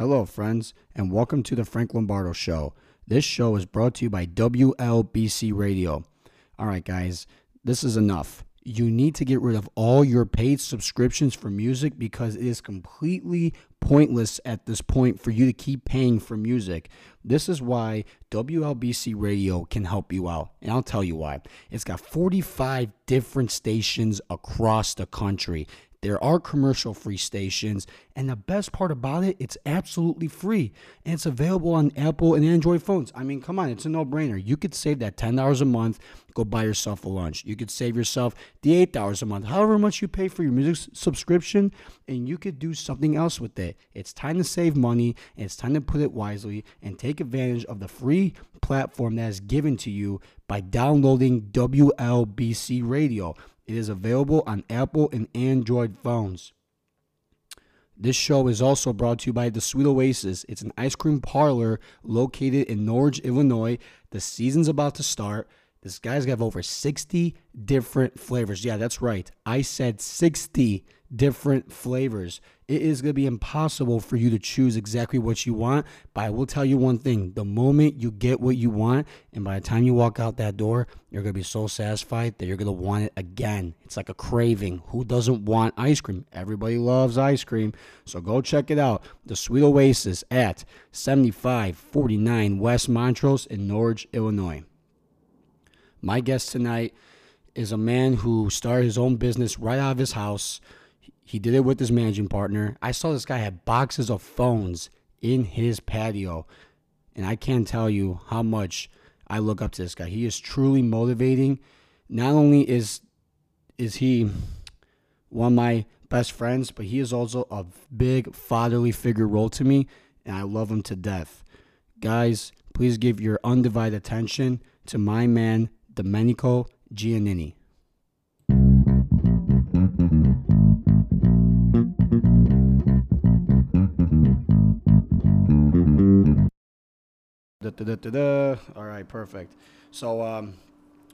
Hello, friends, and welcome to the Frank Lombardo Show. This show is brought to you by WLBC Radio. All right, guys, this is enough. You need to get rid of all your paid subscriptions for music because it is completely pointless at this point for you to keep paying for music. This is why WLBC Radio can help you out. And I'll tell you why. It's got 45 different stations across the country. There are commercial free stations, and the best part about it, it's absolutely free. And it's available on Apple and Android phones. I mean, come on, it's a no brainer. You could save that $10 a month, go buy yourself a lunch. You could save yourself the $8 a month, however much you pay for your music subscription, and you could do something else with it. It's time to save money, and it's time to put it wisely and take advantage of the free platform that is given to you by downloading WLBC Radio. It is available on Apple and Android phones. This show is also brought to you by the Sweet Oasis. It's an ice cream parlor located in Norridge, Illinois. The season's about to start. This guy's got over 60 different flavors. Yeah, that's right. I said 60 different flavors. It is going to be impossible for you to choose exactly what you want, but I will tell you one thing the moment you get what you want, and by the time you walk out that door, you're going to be so satisfied that you're going to want it again. It's like a craving. Who doesn't want ice cream? Everybody loves ice cream. So go check it out. The Sweet Oasis at 7549 West Montrose in Norridge, Illinois. My guest tonight is a man who started his own business right out of his house. He did it with his managing partner. I saw this guy had boxes of phones in his patio, and I can't tell you how much I look up to this guy. He is truly motivating. Not only is is he one of my best friends, but he is also a big fatherly figure role to me, and I love him to death. Guys, please give your undivided attention to my man, Domenico Giannini. Da, da, da, da, da. All right, perfect. So, um,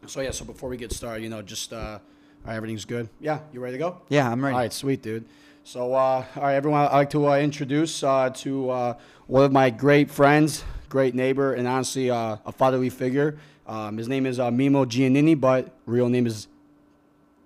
so yeah. So before we get started, you know, just uh, all right, everything's good. Yeah, you ready to go? Yeah, I'm ready. All right, sweet, dude. So, uh, all right, everyone, I'd like to uh, introduce uh, to uh, one of my great friends, great neighbor, and honestly, uh, a fatherly figure. Um, his name is uh, Mimo Giannini, but real name is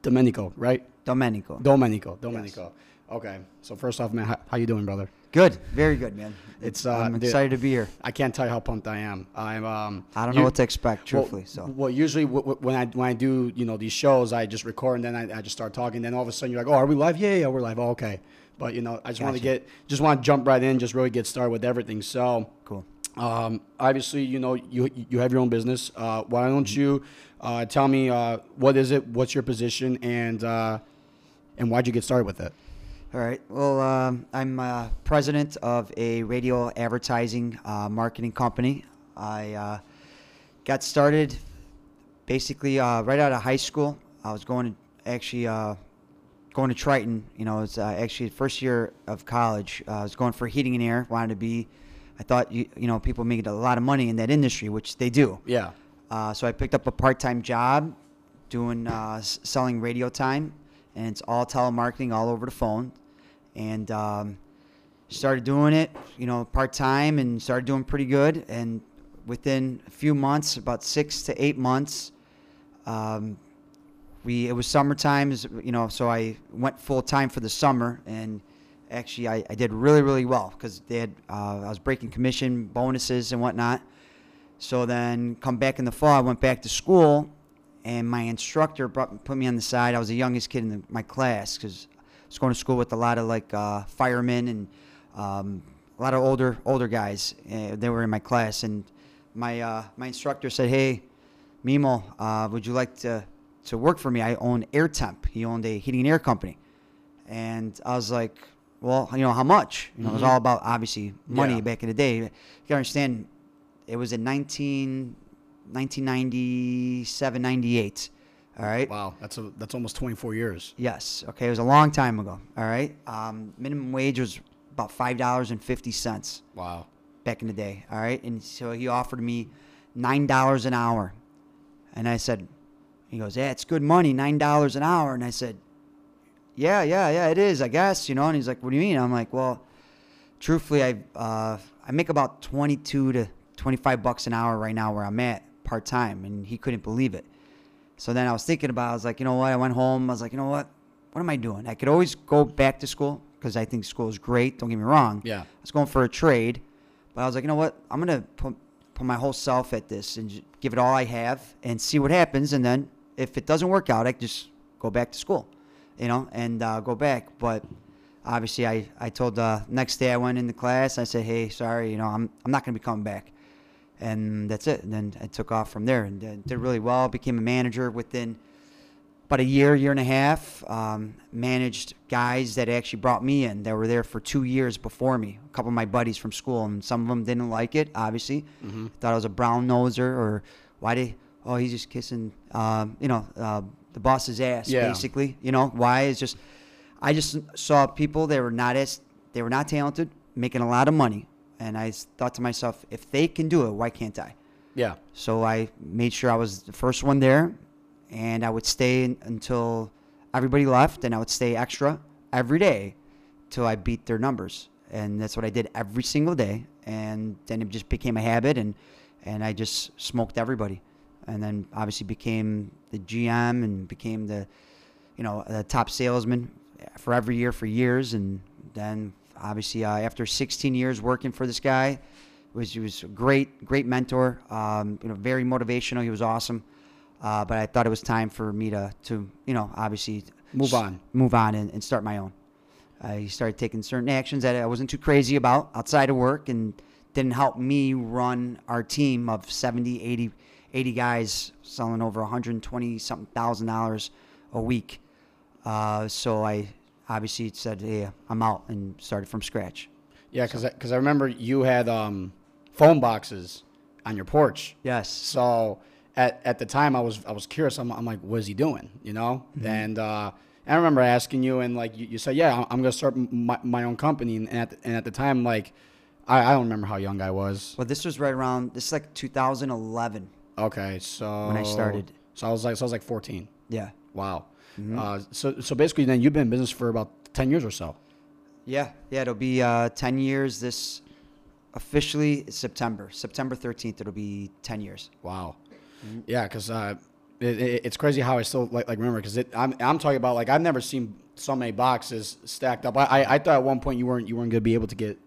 Domenico, right? Domenico. Domenico. Domenico. Okay. So first off, man, how, how you doing, brother? Good. Very good, man. It's, uh, I'm dude, excited to be here. I can't tell you how pumped I am. I'm. Um, I don't you- know what to expect, well- truthfully. so well, usually w- w- when I when I do you know these shows, I just record and then I, I just start talking. Then all of a sudden you're like, oh, are we live? Yeah, yeah, we're live. Oh, okay. But you know, I just want to get just want to jump right in, just really get started with everything. So. cool. Um, obviously, you know you you have your own business. Uh, why don't Mm-hmm. you uh, tell me uh, what is it? What's your position? And uh, and why'd you get started with it? All right. Well, um, I'm uh, president of a radio advertising uh, marketing company. I uh, got started basically uh, right out of high school. I was going to actually uh, going to Triton. You know, it's uh, actually the first year of college. Uh, I was going for heating and air. Wanted to be. I thought you you know people make a lot of money in that industry, which they do. Yeah. Uh, so I picked up a part-time job doing uh, s- selling radio time, and it's all telemarketing all over the phone. And um, started doing it, you know, part-time, and started doing pretty good. And within a few months, about six to eight months, um, we it was summertime, is- you know, so I went full-time for the summer, and actually I, I did really really well because they had uh, I was breaking commission bonuses and whatnot. So then, come back in the fall, I went back to school, and my instructor brought, put me on the side. I was the youngest kid in the, my class because I was going to school with a lot of like uh, firemen and um, a lot of older older guys. Uh, they were in my class, and my uh, my instructor said, "Hey, Mimo, uh, would you like to to work for me? I own Air Temp. He owned a heating and air company." And I was like, "Well, you know how much? You know, it was Mhm. all about obviously money Yeah. back in the day. You gotta understand." It was in 19, 1997, 98. All right. Wow. That's a that's almost 24 years. Yes. Okay. It was a long time ago. All right. Um, minimum wage was about five dollars and fifty cents Wow. back in the day. All right. And so he offered me nine dollars an hour, and I said, he goes, yeah, it's good money, nine dollars an hour. And I said, yeah, yeah, yeah, it is, I guess, you know. And he's like, what do you mean? I'm like, well, truthfully, I uh, I make about 22 to 25 bucks an hour right now where I'm at part time, and he couldn't believe it. So then I was thinking about. I was like, you know what? I went home. I was like, you know what? What am I doing? I could always go back to school because I think school is great. Don't get me wrong. Yeah. I was going for a trade, but I was like, you know what? I'm gonna put put my whole self at this and give it all I have and see what happens. And then if it doesn't work out, I can just go back to school, you know, and uh, go back. But obviously, I I told the next day I went into class. I said, hey, sorry, you know, I'm I'm not gonna be coming back, and that's it. And then I took off from there and uh, did really well. Became a manager within about a year, year and a half. Um, managed guys that actually brought me in that were there for two years before me. A couple of my buddies from school, and some of them didn't like it. Obviously, Mm-hmm. thought I was a brown noser or why did oh he's just kissing um, you know uh, the boss's ass Yeah. basically. You know why? It's just I just saw people that were not as they were not talented, making a lot of money, and I thought to myself, if they can do it, why can't I? Yeah. So I made sure I was the first one there, and I would stay until everybody left, and I would stay extra every day till I beat their numbers. And that's what I did every single day. And then it just became a habit, and and I just smoked everybody, and then obviously became the GM and became the, you know, the top salesman for every year for years, and then obviously uh, after 16 years working for this guy, was he was a great great mentor um, you know very motivational. He was awesome. Uh, but I thought it was time for me to to you know obviously Move s- on. move on and, and start my own. I started taking certain actions that I wasn't too crazy about outside of work and didn't help me run our team of 70 80 80 guys selling over 120 something thousand dollars a week uh, so I obviously said hey I'm out and started from scratch Yeah, because because I remember you had um, phone boxes on your porch. yes So at, at the time, I was I was curious. I'm, I'm like, what is he doing? You know? Mm-hmm. And uh, I remember asking you, and like you, you said, yeah, I'm, I'm gonna start my, my own company. And at the, and at the time, like, I, I don't remember how young I was. Well, this was right around this is like 2011. Okay, so When I started. so I was like so I was like 14. Yeah. Wow. Mm-hmm. Uh, so so basically, then you've been in business for about 10 years or so. Yeah. Yeah. It'll be uh, 10 years this officially September. September 13th. It'll be 10 years. Wow. Mm-hmm. Yeah, because uh, it, it, it's crazy how I still like, like remember because I'm I'm talking about like I've never seen so many boxes stacked up. I, I, I thought at one point you weren't you weren't gonna be able to get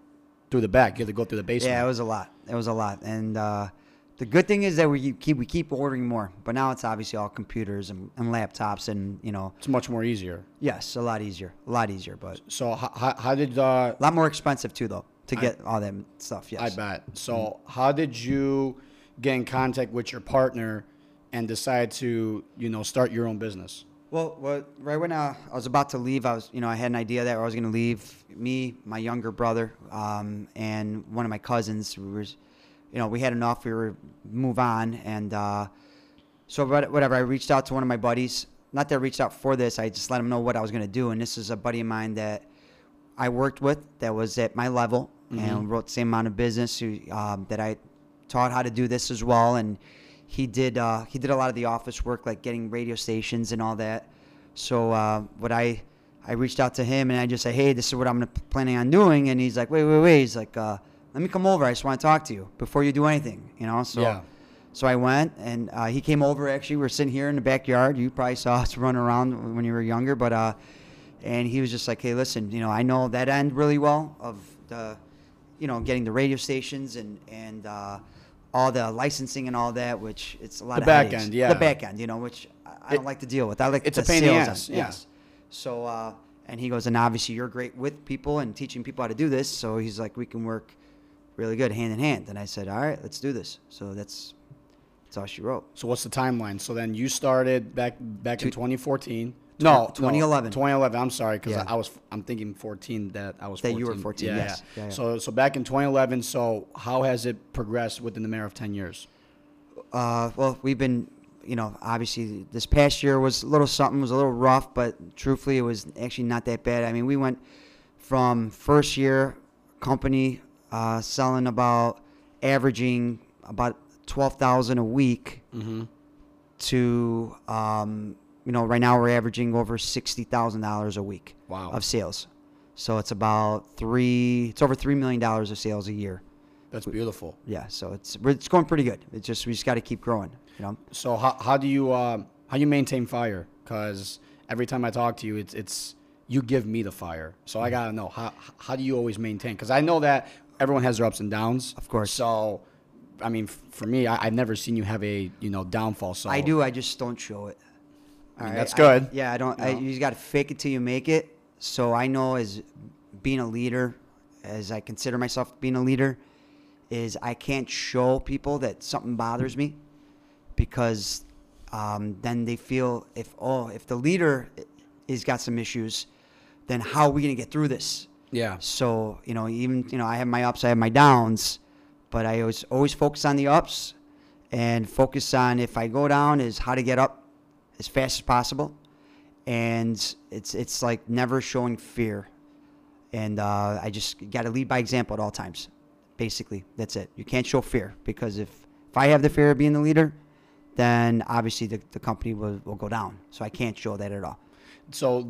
through the back. You had to go through the basement. Yeah, it was a lot. It was a lot. And uh, the good thing is that we keep we keep ordering more. But now it's obviously all computers and, and laptops and you know it's much more easier. yes, a lot easier, a lot easier, but So how, how, did uh, a lot more expensive too though to get all that stuff. Yes. I bet. So how did you get in contact with your partner and decide to you know start your own business? Well, well, right when uh, I was about to leave, I was, you know, I had an idea that I was going to leave. Me, my younger brother, um, and one of my cousins. We was, you know, we had enough. We were move on, and uh, so what- whatever. I reached out to one of my buddies. Not that I reached out for this. I just let him know what I was going to do. And this is a buddy of mine that I worked with that was at my level and wrote the same amount of business. Who, um, that I taught how to do this as well, and he did uh, he did a lot of the office work, like getting radio stations and all that. So uh, what I I reached out to him and I just said, hey, this is what I'm planning on doing, and he's like, wait, wait, wait. He's like, uh, let me come over. I just want to talk to you before you do anything, you know. So Yeah. so I went and uh, he came over. Actually, we were sitting here in the backyard. You probably saw us run around when you were younger, but uh, and he was just like, hey, listen, you know, I know that end really well of the, you know, getting the radio stations and and uh, all the licensing and all that, which it's a lot The of back headaches. end, yeah. the back end, you know, which I, don't like to deal with. I like it's a pain in the ass, yeah. Yes. So uh, and he goes, and obviously you're great with people and teaching people how to do this. So he's like, we can work really good hand in hand. And I said, all right, let's do this. So that's that's all she wrote. So what's the timeline? So then you started back back in 2014. No, 2011. 2011. I'm sorry because Yeah. I, I was I'm thinking 14 that I was That 14. you were 14, Yeah, yes. yeah. So so back in 2011. So how has it progressed within the matter of 10 years? Uh, well, we've been, you know, obviously this past year was a little something, was a little rough, but truthfully, it was actually not that bad. I mean, we went from first year company uh, selling about averaging about twelve thousand a week Mm-hmm. to, um, you know, right now we're averaging over sixty thousand dollars a week Wow. of sales. So it's about three. It's over three million dollars of sales a year. That's beautiful. Yeah. So it's it's going pretty good. It's just we just got to keep growing. You know. So how, how do you um, how you maintain fire? Because every time I talk to you, it's it's you give me the fire. So I gotta know how how do you always maintain? Because I know that everyone has their ups and downs. Of course. So, I mean, for me, I, I've never seen you have a you know downfall. So I do. I just don't show it. I mean, All that's I- good. yeah, I don't. You I, you just got to fake it till you make it. So I know as being a leader, as I consider myself being a leader, is I can't show people that something bothers me, because um, then they feel if oh if the leader is got some issues, then how are we gonna get through this? Yeah. So you know, even you know, I have my ups, I have my downs, but I always always focus on the ups, and focus on if I go down is how to get up as fast as possible, and it's it's like never showing fear, and uh, I just got to lead by example at all times. Basically, that's it. You can't show fear because if if I have the fear of being the leader, then obviously the, the company will, will go down. So I can't show that at all. So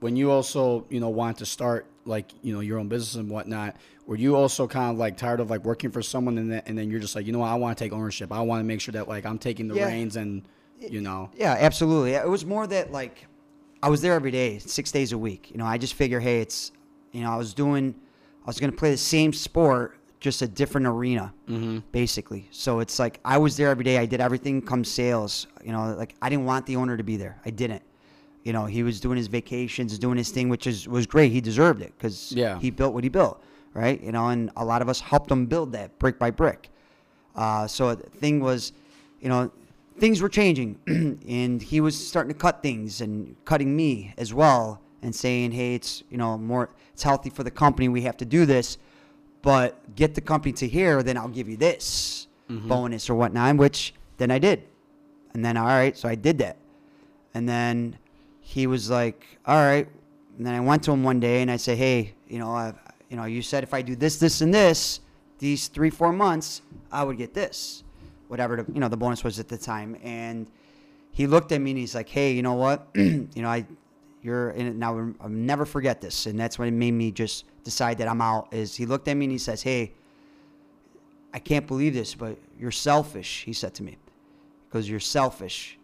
when you also you know want to start like you know your own business and whatnot, were you also kind of like tired of like working for someone and then, and then you're just like you know what, I want to take ownership. I want to make sure that like I'm taking the Yeah. reins and you know Yeah, absolutely. It was more that like I was there every day, six days a week. You know, I just figure, hey, it's you know, I was doing, I was gonna play the same sport, just a different arena, mm-hmm. basically. So it's like I was there every day. I did everything come sales. You know, like I didn't want the owner to be there. I didn't. You know, he was doing his vacations, doing his thing, which is was great. He deserved it because Yeah. he built what he built, right? You know, and a lot of us helped him build that brick by brick. Uh, so the thing was, you know, things were changing, and he was starting to cut things and cutting me as well, and saying, "Hey, it's you know more, it's healthy for the company. We have to do this, but get the company to here, then I'll give you this bonus or whatnot." Which then I did, and then all right, so I did that, and then he was like, "All right," and then I went to him one day and I said, "Hey, you know, I, you know, you said if I do this, this, and this." These three, four months, I would get this whatever the, you know the bonus was at the time. And he looked at me and he's like hey you know what? You know i you're in it now i'll never forget this. And that's what made me just decide that i'm out is he looked at me and he says hey i can't believe this but you're selfish he said to me. Because you're selfish.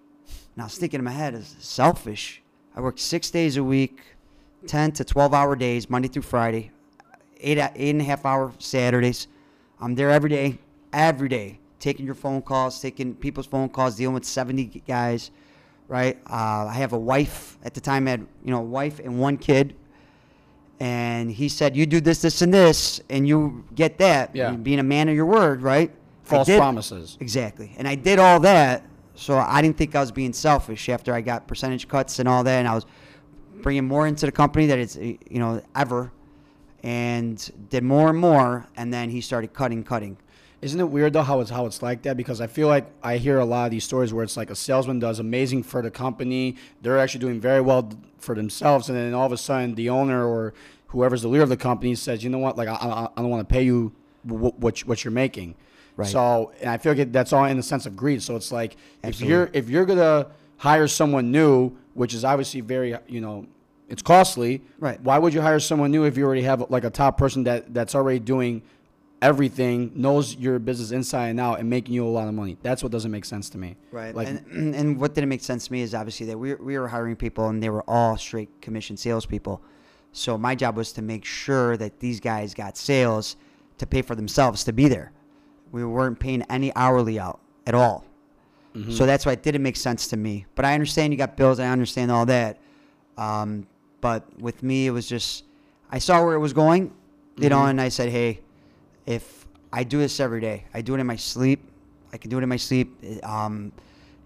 I was thinking in my head is selfish i work six days a week 10 to 12 hour days monday through friday eight, eight and a half hour saturdays i'm there every day every day taking your phone calls taking people's phone calls dealing with 70 guys right uh, i have a wife at the time I had you know a wife and one kid and he said you do this this and this and you get that Yeah. being a man of your word right false promises. Exactly. And I did all that, so I didn't think I was being selfish after I got percentage cuts and all that, and I was bringing more into the company that it's you know ever, and did more and more, and then he started cutting, cutting. Isn't it weird though how it's how it's like that? Because I feel like I hear a lot of these stories where it's like a salesman does amazing for the company, they're actually doing very well for themselves, and then all of a sudden the owner or whoever's the leader of the company says, you know what, like I, I, I don't want to pay you what what, you- what you're making. Right. So, and I feel like that's all in the sense of greed. So it's like if you're if you're gonna hire someone new, which is obviously very you know it's costly. Right. Why would you hire someone new if you already have like a top person that that's already doing everything, knows your business inside and out, and making you a lot of money? That's what doesn't make sense to me. Right. Like, and, and what didn't make sense to me is obviously that we, we were hiring people and they were all straight commission salespeople. So my job was to make sure that these guys got sales to pay for themselves to be there. We weren't paying any hourly out at all. Mm-hmm. So that's why it didn't make sense to me. But I understand you got bills. I understand all that. Um, but with me, it was just I saw where it was going, you know, Mhm. and I said, hey, if I do this every day, I do it in my sleep. I can do it in my sleep. Um,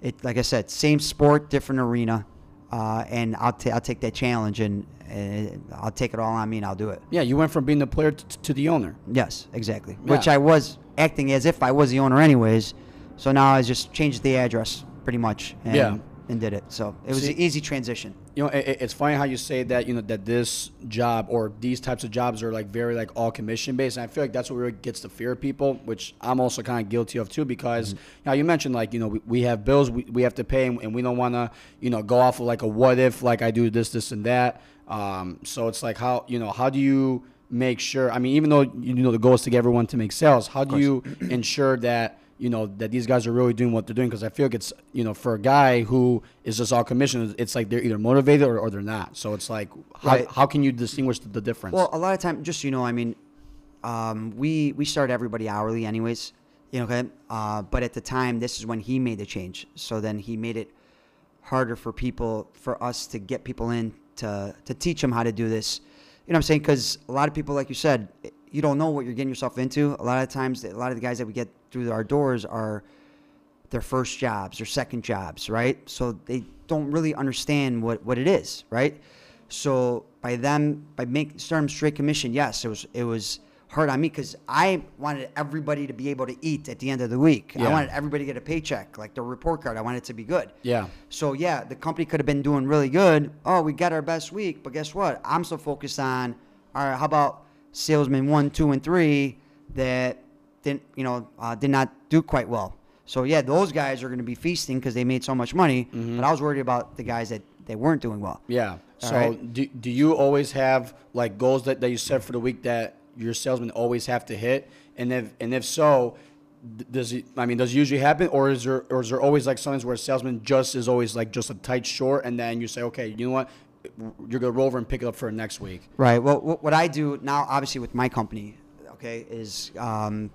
it like I said, same sport, different arena, uh, and I'll ta- I'll take that challenge and, and I'll take it all on me and I'll do it. yeah, you went from being the player t- to the owner. Yes, exactly. Yeah. Which I was acting as if I was the owner anyways. So now I just changed the address pretty much. And, Yeah. And did it. So it was See- an easy transition. You know, it, it's funny how you say that. You know that this job or these types of jobs are like very like all commission based, and I feel like that's what really gets the fear of people, which I'm also kind of guilty of too. Because now you mentioned like you know we, we have bills we, we have to pay, and, and we don't want to you know go off of like a what if like I do this this and that. Um, so it's like how you know how do you make sure? I mean, even though you know the goal is to get everyone to make sales, how do you ensure that you know that these guys are really doing what they're doing? Because I feel like it's you know for a guy who is just all commission, it's like they're either motivated or, or they're not. So it's like how, Right. how can you distinguish the, the difference? Well, a lot of time, just so you know, I mean, um, we we start everybody hourly, anyways. You know, okay. Uh, but at the time, this is when he made the change. So then he made it harder for people, for us to get people in to to teach them how to do this. You know what I'm saying? Because a lot of people, like you said, you don't know what you're getting yourself into. A lot of times, a lot of the guys that we get through our doors are their first jobs, their second jobs, right? So they don't really understand what, what it is, right? So by them, by making starting straight commission, yes, it was it was hard on me because I wanted everybody to be able to eat at the end of the week. Yeah. I wanted everybody to get a paycheck, like the report card. I wanted it to be good. yeah, So yeah, the company could have been doing really good. Oh, we got our best week, but guess what? I'm so focused on, all right, how about salesman one, two, and three that didn't, you know, uh, did not do quite well. So yeah, those guys are going to be feasting because they made so much money. But I was worried about the guys that they weren't doing well. Yeah. All So right. do, do you always have like goals that, that you set for the week that your salesmen always have to hit? And if and if so, does it I mean does it usually happen or is there or is there always like sometimes where a salesman just is always like just a tight short and then you say, Okay, you know what? You're gonna roll over and pick it up for next week. Right. Well, what, what I do now, obviously with my company, okay, is um,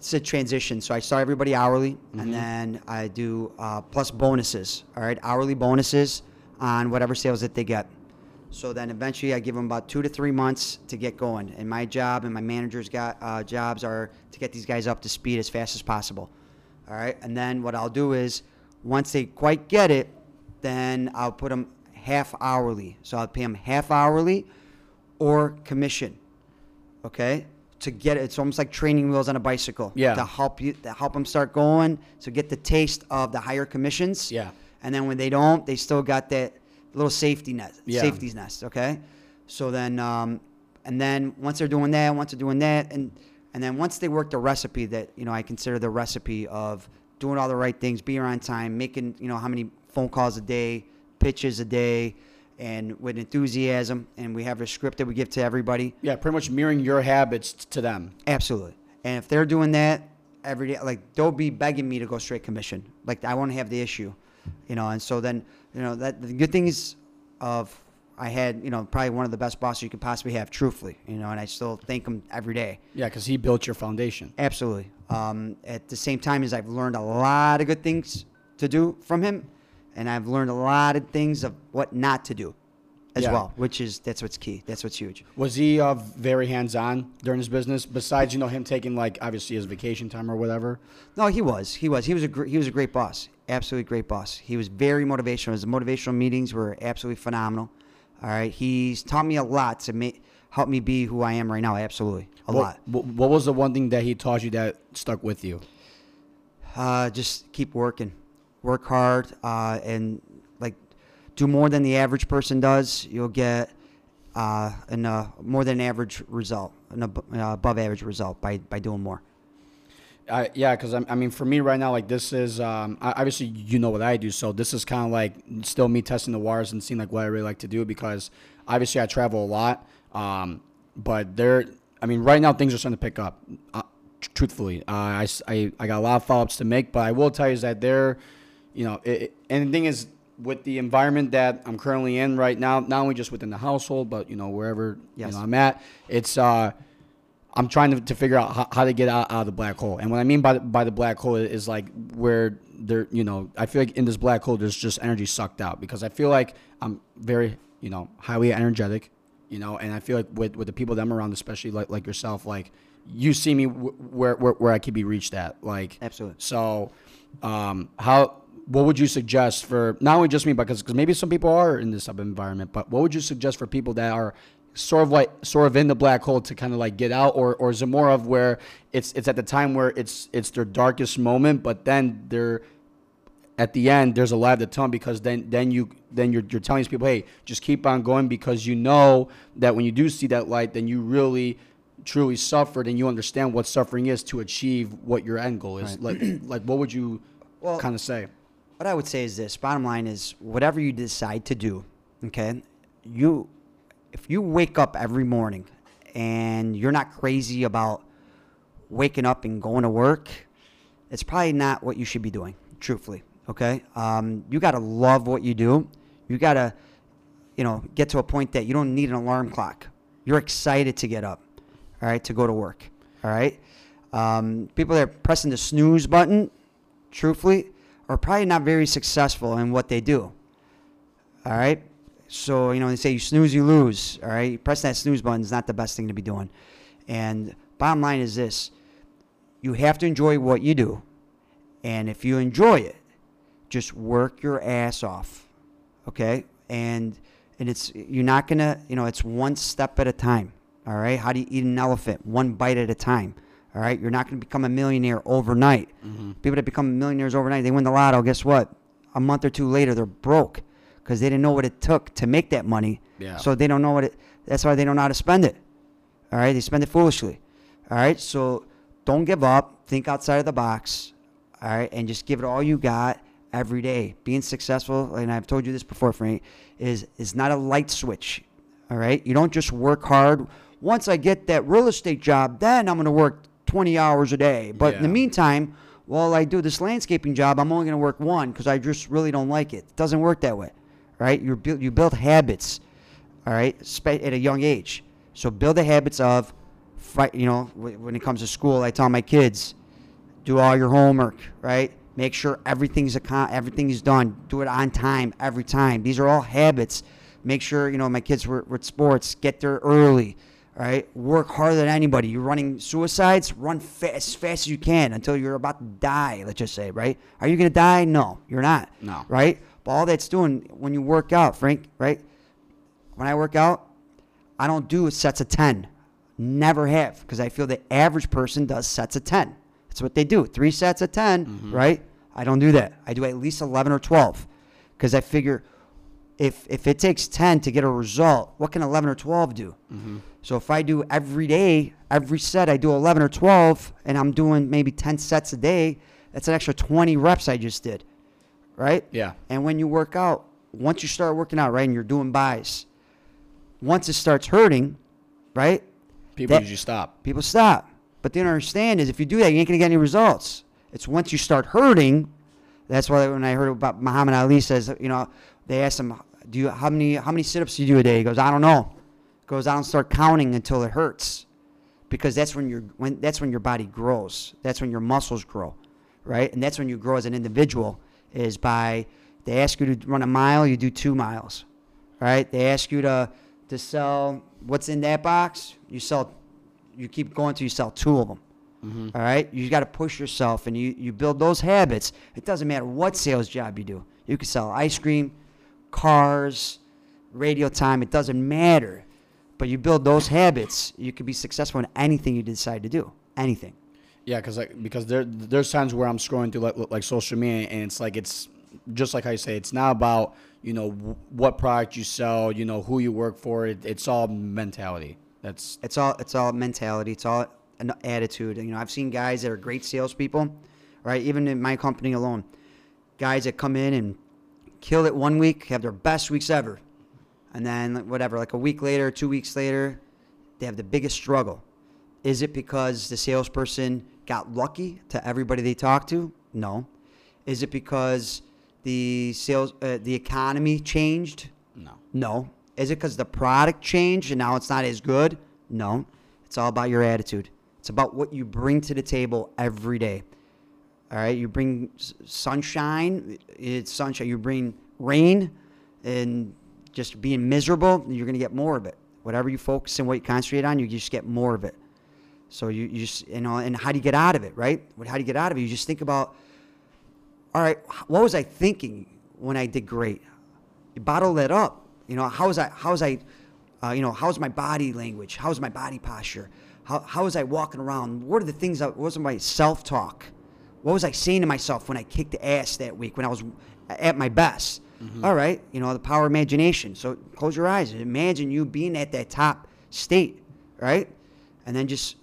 it's a transition. So I start everybody hourly, and then I do uh, plus bonuses. All right, hourly bonuses on whatever sales that they get. So then eventually, I give them about two to three months to get going. And my job and my manager's got uh, jobs are to get these guys up to speed as fast as possible. All right, and then what I'll do is once they quite get it, then I'll put them half hourly. So I'll pay them half hourly or commission. Okay, to get it, it's almost like training wheels on a bicycle. Yeah. To help you, to help them start going, to get the taste of the higher commissions. Yeah. And then when they don't, they still got that little safety net, Yeah. safety's nest. Okay. So then, um, and then once they're doing that, once they're doing that, and and then once they work the recipe that you know I consider the recipe of doing all the right things, being on time, making you know how many phone calls a day, pitches a day, and with enthusiasm, and we have a script that we give to everybody. Yeah, pretty much mirroring your habits to them. Absolutely. And if they're doing that every day, like they'll be begging me to go straight commission. Like I won't have the issue, you know. And so then, you know, that the good things of I had, you know, probably one of the best bosses you could possibly have, truthfully, you know, and I still thank him every day. Yeah, because he built your foundation. Absolutely. Um, at the same time as I've learned a lot of good things to do from him, and I've learned a lot of things of what not to do as Yeah. well, which is that's what's key. That's what's huge. Was he uh, very hands on during his business? Besides, you know, him taking like obviously his vacation time or whatever. No, he was. He was. He was a gr- he was a great boss. Absolutely great boss. He was very motivational. His motivational meetings were absolutely phenomenal. All right, he's taught me a lot to make help me be who I am right now. Absolutely, a what, lot. What, what was the one thing that he taught you that stuck with you? Uh, just keep working, work hard, uh, and like do more than the average person does. You'll get uh, an uh, more than average result, an ab- uh, above average result by by doing more. I, yeah, because I mean, for me right now, like this is um, I- obviously you know what I do, so this is kind of like still me testing the waters and seeing like what I really like to do because obviously I travel a lot, um, but there, I mean, right now things are starting to pick up. Uh, tr- truthfully, uh, I, I I got a lot of follow ups to make, but I will tell you is that there, you know, it, it- and the thing is with the environment that I'm currently in right now, not only just within the household, but you know wherever Yes. you know I'm at, it's uh. I'm trying to, to figure out how, how to get out, out of the black hole. And what I mean by the, by the black hole is like where there, you know, I feel like in this black hole there's just energy sucked out because I feel like I'm very, you know, highly energetic, you know, and I feel like with, with the people that I'm around, especially like like yourself, like you see me w- where, where where I could be reached at, like Absolutely. So, um, how what would you suggest for not only just me, but because maybe some people are in this type of environment, but what would you suggest for people that are sort of like sort of in the black hole to kind of like get out, or or is it more of where it's it's at the time where it's it's their darkest moment, but then they're at the end there's a light at the tunnel because then then you then you're, you're telling these people hey just keep on going because you know that when you do see that light then you really truly suffered and you understand what suffering is to achieve what your end goal is. Like like what would you Well- kind of say? What I would say is this: bottom line is, whatever you decide to do, okay, you if you wake up every morning and you're not crazy about waking up and going to work, it's probably not what you should be doing, truthfully. Okay? Um, you got to love what you do. You got to, you know, get to a point that you don't need an alarm clock. You're excited to get up, all right, to go to work, all right? Um, people that are pressing the snooze button, truthfully, are probably not very successful in what they do, all right? So, you know, they say you snooze, you lose, all right? Press that snooze button is not the best thing to be doing. And bottom line is this you have to enjoy what you do. And if you enjoy it, just work your ass off. Okay? And and it's you're not going to, you know, it's one step at a time. All right? How do you eat an elephant? One bite at a time. All right? You're not going to become a millionaire overnight. Mm-hmm. People that become millionaires overnight, they win the lotto, guess what? A month or two later they're broke because they didn't know what it took to make that money. Yeah. So they don't know what it that's why they don't know how to spend it. All right? They spend it foolishly. All right? So don't give up. Think outside of the box. All right, and just give it all you got every day. Being successful, and I've told you this before, Frank, is is not a light switch. All right, you don't just work hard. Once I get that real estate job, then I'm going to work 20 hours a day. But in the meantime, while I do this landscaping job, I'm only going to work one because I just really don't like it. It doesn't work that way. Right? You build you build habits. All right, at a young age. So build the habits of fight, you know, when it comes to school, I tell my kids, do all your homework, right? Make sure everything's account, everything's done. Do it on time every time. These are all habits. Make sure you know my kids were with sports. Get there early, right? Work harder than anybody. You're running suicides. Run as fast as you can until you're about to die. Let's just say, right? Are you gonna die? No, you're not. No. Right? But all that's doing when you work out, Frank, right? When I work out, I don't do sets of 10. Never have, because I feel the average person does sets of 10. That's what they do. Three sets of 10, mm-hmm. right? I don't do that. I do at least 11 or 12, because I figure if, if it takes 10 to get a result, what can 11 or 12 do? Mm-hmm. So if I do every day, every set, I do 11 or 12, and I'm doing maybe 10 sets a day, that's an extra 20 reps I just did, right? Yeah. And when you work out, once you start working out, right, and you're doing buys, once it starts hurting, right, People That- usually stop. people stop. But they don't understand is if you do that, you ain't gonna get any results. It's once you start hurting. That's why when I heard about Muhammad Ali says, you know, they asked him, "Do you how many how many sit-ups do you do a day?" He goes, "I don't know." He goes, "I don't start counting until it hurts." Because that's when your when that's when your body grows. That's when your muscles grow, right? And that's when you grow as an individual. Is by they ask you to run a mile, you do two miles, right? They ask you to to sell what's in that box, you sell. You keep going till you sell two of them. Mm-hmm. All right, you got to push yourself, and you you build those habits. It doesn't matter what sales job you do. You can sell ice cream, cars, radio time. It doesn't matter, but you build those habits. You can be successful in anything you decide to do. Anything. Yeah, because like because there there's times where I'm scrolling through like, like social media and it's like it's just like I say it's not about you know wh- what product you sell, you know who you work for. It, it's all mentality. That's It's all it's all mentality. It's all an attitude. You know, I've seen guys that are great salespeople, right? Even in my company alone, guys that come in and kill it one week, have their best weeks ever, and then whatever, like a week later, two weeks later, they have the biggest struggle. Is it because the salesperson got lucky to everybody they talked to? No. Is it because the sales uh, the economy changed? no. No. Is it because the product changed and now it's not as good? No. It's all about your attitude. It's about what you bring to the table every day. All right. You bring sunshine. It's sunshine. You bring rain and just being miserable, you're going to get more of it. Whatever you focus and what you concentrate on, you just get more of it. So you, you just, you know, and how do you get out of it, right? How do you get out of it? You just think about, all right, what was I thinking when I did great? You bottle that up. You know, how was I, how was I, uh, you know, how's my body language? How's my body posture? How, how was I walking around? What are the things, that, what was my self-talk? What was I saying to myself when I kicked the ass that week, when I was at my best? All right, you know, the power of imagination. So close your eyes and imagine you being at that top state, right? And then just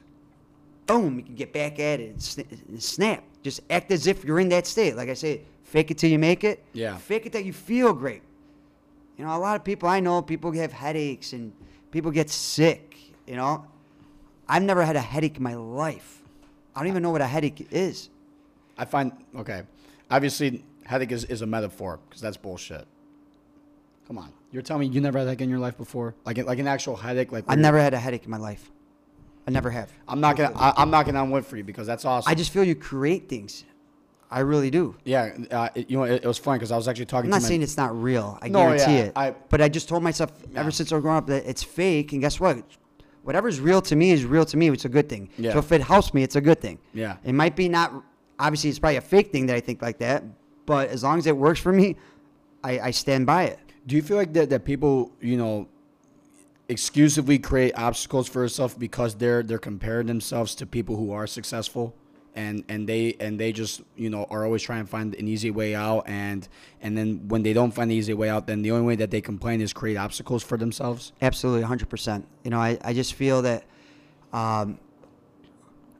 boom, you can get back at it and sna- and snap. Just act as if you're in that state. Like I say, fake it till you make it. Yeah. Fake it that you feel great. You know, a lot of people I know, people have headaches and People get sick. You know, I've never had a headache in my life. I don't even know what a headache is. I find okay. Obviously, headache is, is a metaphor because that's bullshit. Come on, you're telling me you never had a headache in your life before, like like an actual headache, like I've never had a headache in my life. I never have. I'm not gonna. I, I'm knocking on wood for you because that's awesome. I just feel you create things. I really do. yeah. Uh, it- you know, it, it was funny because I was actually talking. I'm not saying it's not real. I No, guarantee yeah, it. I- but I just told myself Yeah. ever since I was growing up that it's fake. And guess what? Whatever's real to me is real to me. It's a good thing. Yeah. So if it helps me, it's a good thing. Yeah. It might be not. Obviously, it's probably a fake thing that I think like that. But as long as it works for me, I, I stand by it. Do you feel like that that people you know exclusively create obstacles for themselves because they're they're comparing themselves to people who are successful and and they and they just you know are always trying to find an easy way out and and then when they don't find the easy way out then the only way that they complain is create obstacles for themselves Absolutely, 100%. You know, I, I just feel that um,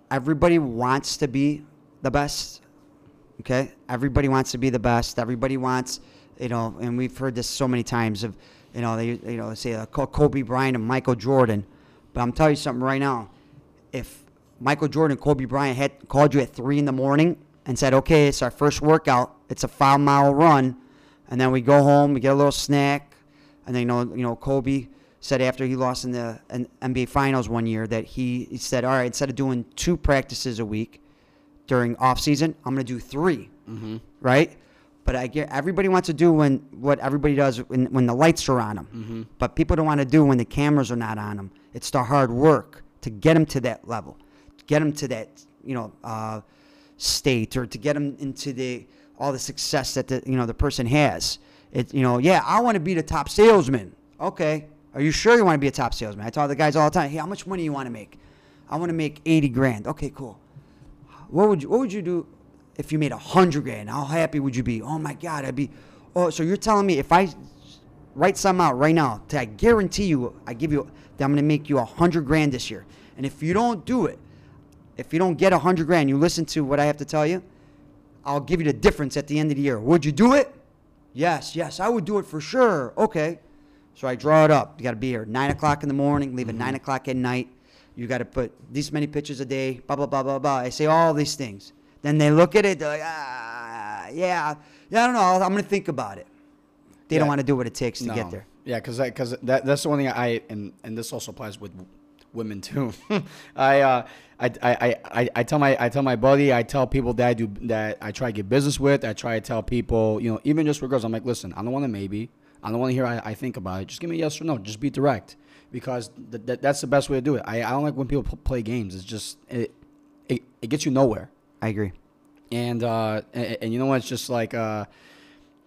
everybody wants to be the best. Okay? Everybody wants to be the best. Everybody wants, you know, and we've heard this so many times of, you know, they, you know, say uh, Kobe Bryant and Michael Jordan. But I'm telling you something right now. If Michael Jordan and Kobe Bryant had called you at 3 in the morning and said, okay, it's our first workout, it's a five mile run, and then we go home, we get a little snack, and then you know, you know, Kobe said after he lost in the N- NBA Finals one year that he, he said, all right, instead of doing two practices a week during off season, I'm gonna do 3 mm-hmm. right? But I get everybody wants to do when what everybody does when, when the lights are on them, Mm-hmm. but people don't want to do when the cameras are not on them. It's the hard work to get them to that level, to get them to that you know uh, state, or to get them into the all the success that the you know the person has. It you know yeah I want to be the top salesman. Okay, are you sure you want to be a top salesman? I tell the guys all the time, hey, how much money you want to make? I want to make eighty grand. Okay, cool what would you what would you do if you made a hundred grand? How happy would you be? Oh my God, I'd be. Oh, so you're telling me if I write some out right now, I guarantee you, I give you that I'm gonna make you a hundred grand this year. And if you don't do it, if you don't get a hundred grand, you listen to what I have to tell you. I'll give you the difference at the end of the year. Would you do it? Yes, yes, I would do it for sure. Okay. So I draw it up. You got to be here nine o'clock in the morning, leave at mm-hmm. nine o'clock at night. You got to put these many pictures a day. Blah blah blah blah blah. I say all these things. Then they look at it. They're like, ah, yeah, yeah. I don't know. I'm gonna think about it. They Yeah. don't want to do what it takes to get there. Yeah, because because that, that's the one thing I and and this also applies with women too. I, uh, I, I I I I tell my I tell my buddy I tell people that I do that I try to get business with. I try to tell people you know even just for girls. I'm like, listen, I don't want to maybe. I don't want to hear I, I think about it. Just give me a yes or no. Just be direct because th- th- that's the best way to do it. I, I don't like when people p- play games. It's just it, it it gets you nowhere. I agree. And uh and, and you know what? It's just like uh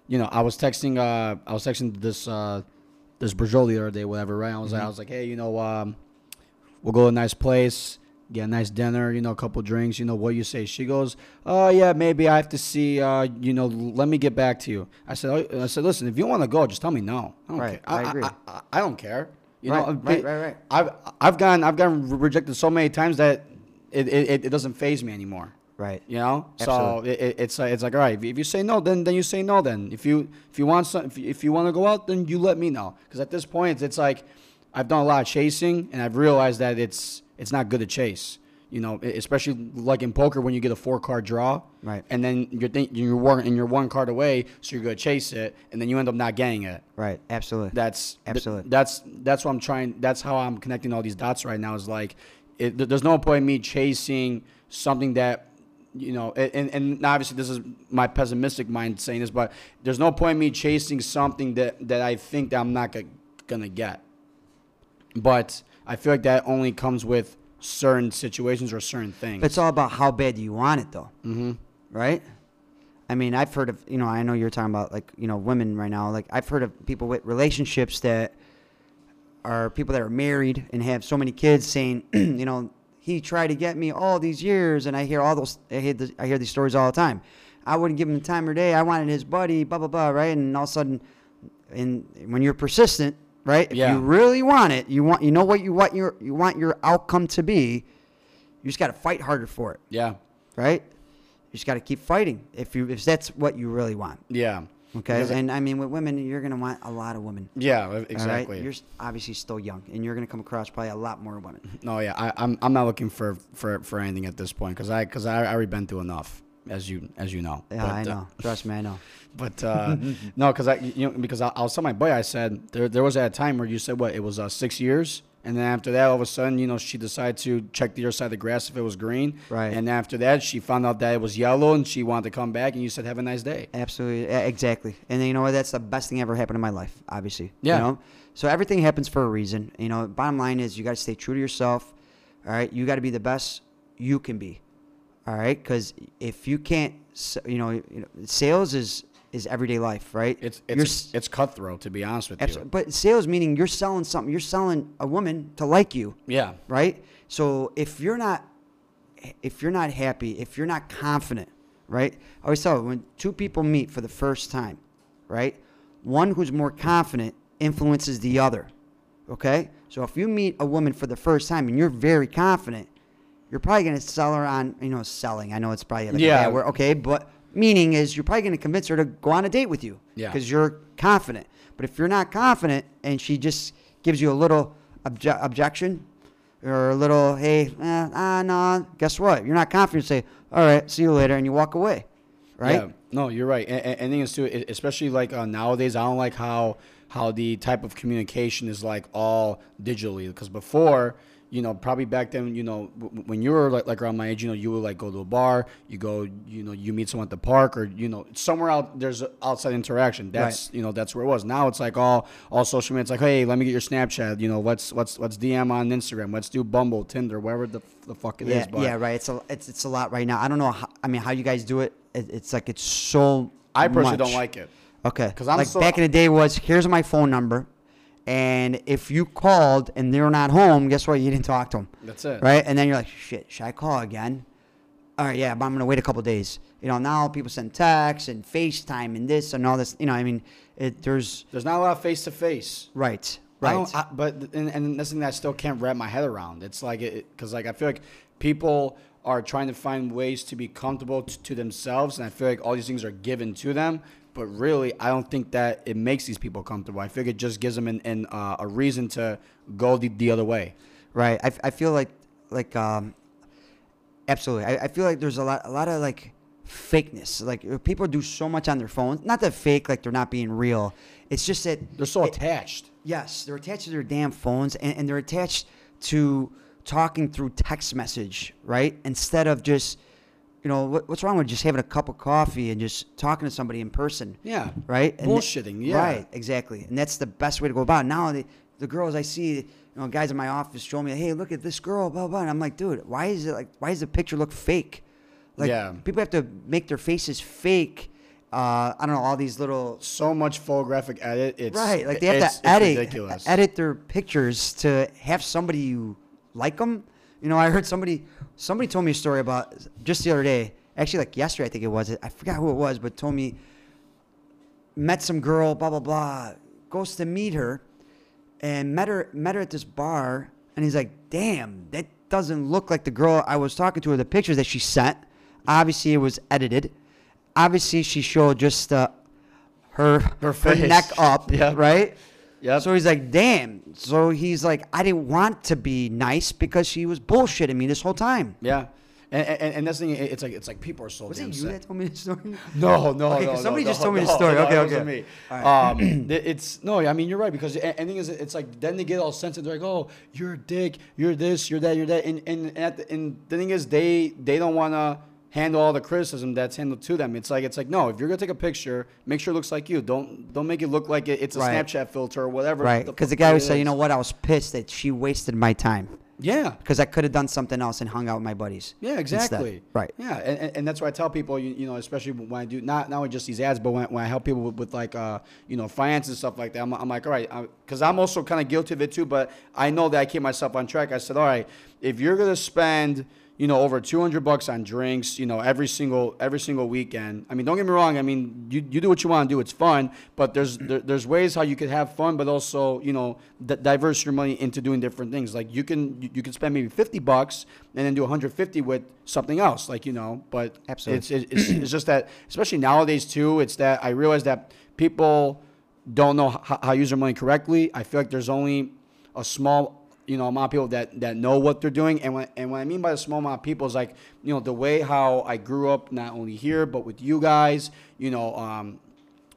you know, I was texting uh I was texting this uh this Brajoli the other day, whatever, right? I was like I was like, Hey, you know, um we'll go to a nice place, get a nice dinner, you know, a couple drinks, you know, what you say? She goes, Oh yeah, maybe I have to see uh, you know, let me get back to you. I said oh, I said, Listen, if you want to go, just tell me no. I don't Right, care. I agree. I, I, I don't care. You Right, know, right, right, right. I've I've gotten I've gotten rejected so many times that it, it, it doesn't faze me anymore. Right. You know, so Absolutely. it, it, it's like it's like all right. If you, say no, then then you say no. Then if you if you want some, if you, if you want to go out, then you let me know. Because at this point, it's like I've done a lot of chasing, and I've realized that it's it's not good to chase. You know, especially like in poker when you get a four card draw, Right. And then you're think, you're one and you're one card away, so you're gonna chase it, and then you end up not getting it. Right. Absolutely. That's th- Absolutely. that's that's what I'm trying. That's how I'm connecting all these dots right now. Is like, it, there's no point in me chasing something that, you know, and and obviously this is my pessimistic mind saying this, but there's no point in me chasing something that that I think that I'm not g- gonna get. But I feel like that only comes with certain situations or certain things. It's all about how bad you want it, though. mm-hmm. right? I mean, I've heard of, you know, I know you're talking about like, you know, women right now. Like, I've heard of people with relationships that are people that are married and have so many kids saying, you know, he tried to get me all these years, and I hear all those, I hear, the, I hear these stories all the time. I wouldn't give him the time of day. I wanted his buddy, blah blah blah, right? And all of a sudden, and when you're persistent, right? If Yeah. you really want it, you want, you know what you want your, you want your outcome to be. You just got to fight harder for it Yeah. right? You just got to keep fighting if you if that's what you really want. Yeah. Okay, Because and I mean with women, you're gonna want a lot of women. Yeah, all right? exactly. You're obviously still young, and you're gonna come across probably a lot more women. No, yeah, I, I'm I'm not looking for for, for anything at this point because I because I, I already been through enough as you as you know. Yeah, I But, uh, know. Trust me, I know. But uh, no, because I you know because I, I was telling my boy I said there there was at a time where you said what it was uh, six years. And then after that, all of a sudden, you know, she decided to check the other side of the grass if it was green. Right. And after that, she found out that it was yellow, and she wanted to come back. And you said, "Have a nice day." Absolutely, exactly. And then, you know what? That's the best thing ever happened in my life. Obviously, Yeah. You know? So everything happens for a reason. You know. Bottom line is, you got to stay true to yourself. All right. You got to be the best you can be. All right. Because if you can't, you know, you know, sales is is everyday life, right? It's it's it's cutthroat to be honest with you. But sales meaning you're selling something. You're selling a woman to like you Yeah. right? So if you're not if you're not happy, if you're not confident, right? I always tell you, when two people meet for the first time, right? One who's more confident influences the other. Okay? So if you meet a woman for the first time and you're very confident, you're probably going to sell her on, you know, selling. I know it's probably like Yeah. bad word, okay, but meaning is you're probably going to convince her to go on a date with you Yeah. because you're confident. But if you're not confident and she just gives you a little obje- objection or a little, hey, eh, ah, no, guess what? You're not confident. Say, all right, see you later, and you walk away, right? Yeah, no, you're right. And, and, and thing is too, especially like uh, nowadays, I don't like how how the type of communication is like all digitally. Because before, you know, probably back then, you know, w- when you were like, like around my age, you know, you would like go to a bar, you go, you know, you meet someone at the park, or you know, somewhere out there's outside interaction. That's you know, that's where it was. Now it's like all all social media. It's like, hey, let me get your Snapchat. You know, let's let's let's DM on Instagram. Let's do Bumble, Tinder, wherever the, the fuck it is. yeah, But yeah, right. It's a it's it's a lot right now. I don't know. How, I mean, how you guys do it? it it's like it's so. I personally don't like it. Okay. 'Cause I'm like so- back in the day was here's my phone number, and if you called and they're not home, guess what? You didn't talk to them. That's it. Right. And then you're like, shit, should I call again? All right, yeah, but I'm gonna wait a couple days. You know, now people send texts and FaceTime and this and all this. You know, I mean, it, there's There's not a lot of face to face. right, I right. don't, I, but and, and that's something that I still can't wrap my head around. It's like it because like I feel like people are trying to find ways to be comfortable t- to themselves, and I feel like all these things are given to them. But really, I don't think that it makes these people comfortable. I like it just gives them an, an, uh, a reason to go the, the other way. Right. I, I feel like like um absolutely. I, I feel like there's a lot a lot of like fakeness. Like uh, people do so much on their phones. Not that fake like they're not being real. It's just that They're so it- attached. Yes, they're attached to their damn phones and, and they're attached to talking through text message, right? Instead of just you know, what, what's wrong with just having a cup of coffee and just talking to somebody in person? Yeah. right? And th- Bullshitting, yeah. Right, exactly. And that's the best way to go about it. Now, the, the girls I see, you know, guys in my office show me, hey, look at this girl, blah, blah. And I'm like, dude, why is it like, why does the picture look fake? Like, Yeah. people have to make their faces fake. Uh, I don't know, all these little. So much photographic edit. It's right, like they have to edit, ridiculous. edit their pictures to have somebody you like them. You know, I heard somebody, somebody told me a story about just the other day, actually like yesterday, I think it was. I forgot who it was, but told me met some girl, blah blah blah, goes to meet her, and met her met her at this bar, and he's like, "Damn, that doesn't look like the girl I was talking to." Or the pictures that she sent, obviously it was edited. Obviously, she showed just uh, her Her face. neck up, Yeah. right? Yep. So he's like, "Damn." So he's like, "I didn't want to be nice because she was bullshitting me this whole time." yeah. And, and, and that's the thing. It's like it's like people are so Was it you that told me this story? No, no, Okay, no. somebody no, just no, told me the story. no, Okay, okay. me. All Um, it's no. I mean, you're right because and thing is, it's like then they get all sensitive. They're like, "Oh, you're a dick. You're this. You're that. You're that." And and and, at the, and the thing is, they they don't want to handle all the criticism that's handled to them. It's like it's like no. If you're gonna take a picture, make sure it looks like you. Don't don't make it look like it, it's a Right. Snapchat filter or whatever. Right, because the fuck guy would say, "You know what? I was pissed that she wasted my time Yeah. because I could have done something else and hung out with my buddies." Yeah, instead." exactly. Right. Yeah, and, and, and that's why I tell people, you, you know, especially when I do not not only just these ads, but when, when I help people with, with like, uh, you know, finance and stuff like that, I'm, I'm like, all right, because I'm also kind of guilty of it too, but I know that I keep myself on track. I said, all right, if you're gonna spend, you know, over 200 bucks on drinks, you know, every single every single weekend. I mean, don't get me wrong. I mean, you, you do what you want to do. It's fun, but there's there, there's ways how you could have fun, but also, you know, d- diverse your money into doing different things. Like you can you, you can spend maybe 50 bucks and then do 150 with something else, like you know. But Absolutely. it's it's, it's just that, especially nowadays too. It's that I realize that people don't know how, how to use their money correctly. I feel like there's only a small you know amount of people that that know what they're doing. And when and what I mean by the small amount of people is like you know the way how I grew up not only here but with you guys you know um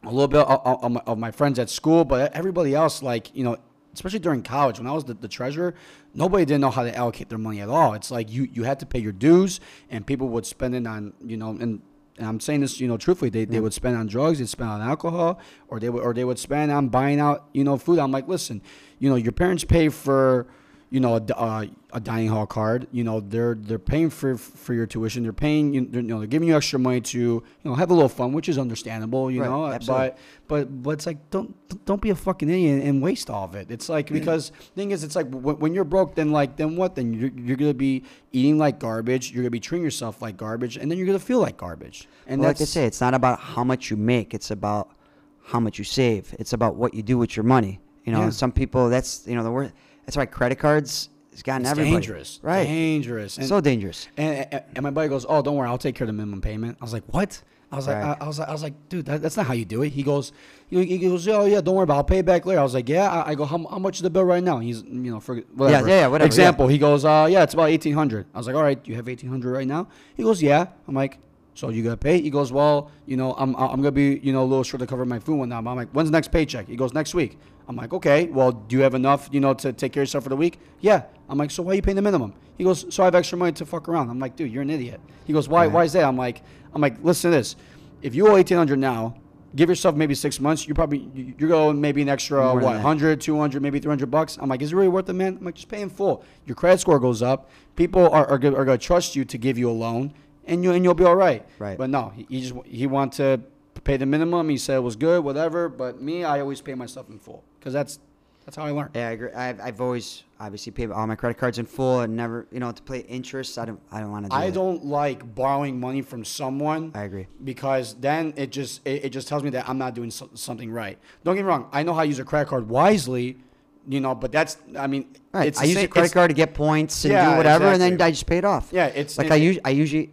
a little bit of, of, my, friends at school but everybody else like you know especially during college when I was the, the treasurer nobody didn't know how to allocate their money at all. It's like you you had to pay your dues and people would spend it on you know and and I'm saying this, you know, truthfully, they, they would spend on drugs, they'd spend on alcohol, or they would or they would spend on buying out, you know, food. I'm like, listen, you know, your parents pay for, you know, a, uh, a dining hall card. You know, they're they're paying for for your tuition. They're paying, you, they're, you know, they're giving you extra money to, you know, have a little fun, which is understandable, you Right, know. absolutely. But but but it's like don't don't be a fucking idiot and waste all of it. It's like because thing is, it's like when, when you're broke, then like then what? Then you're, you're gonna be eating like garbage. You're gonna be treating yourself like garbage, and then you're gonna feel like garbage. And well, like I say, it's not about how much you make; it's about how much you save. It's about what you do with your money. You know, Yeah. some people that's you know the word. That's why credit cards has gotten it's everybody dangerous, right. Dangerous. And, so dangerous. And, and, and my buddy goes, "Oh, don't worry, I'll take care of the minimum payment." I was like, "What?" I was like, I, I was like, I was like, dude, that, that's not how you do it. He goes, he, he goes, oh yeah, don't worry about, it. I'll pay it back later. I was like, yeah. I, I go, how, how much is the bill right now? He's, you know, for whatever. yeah, yeah, whatever, Example, he goes, uh, yeah, it's about eighteen hundred. I was like, all right, you have eighteen hundred right now? He goes, yeah. I'm like, so you gotta pay? He goes, well, you know, I'm, I'm gonna be, you know, a little short to cover my food one now. I'm like, when's the next paycheck? He goes, next week. I'm like, okay, well, do you have enough, you know, to take care of yourself for the week? Yeah. I'm like, so why are you paying the minimum? He goes, so I have extra money to fuck around. I'm like, dude, you're an idiot. He goes, why? Right. Why is that? I'm like, I'm like, listen to this. If you owe 1800 now, give yourself maybe six months. You probably you- you're going maybe an extra More what that. 100, 200, maybe 300 bucks. I'm like, is it really worth it, man? I'm like, just pay in full. Your credit score goes up. People are are, are going to trust you to give you a loan, and you and you'll be all right. Right. But no, he, he just he wanted to pay the minimum. He said it was good, whatever. But me, I always pay myself in full because that's that's how I learned. Yeah, I agree. I've, I've always obviously paid all my credit cards in full and never, you know, to pay interest. I don't, I don't want to do I that. don't like borrowing money from someone. I agree. because then it just it, it just tells me that I'm not doing so, something right. Don't get me wrong. I know how to use a credit card wisely, you know, but that's I mean, Right. it's I use same- a credit card to get points and Yeah, do whatever, and then I just pay it off. Yeah, it's like I usually, I usually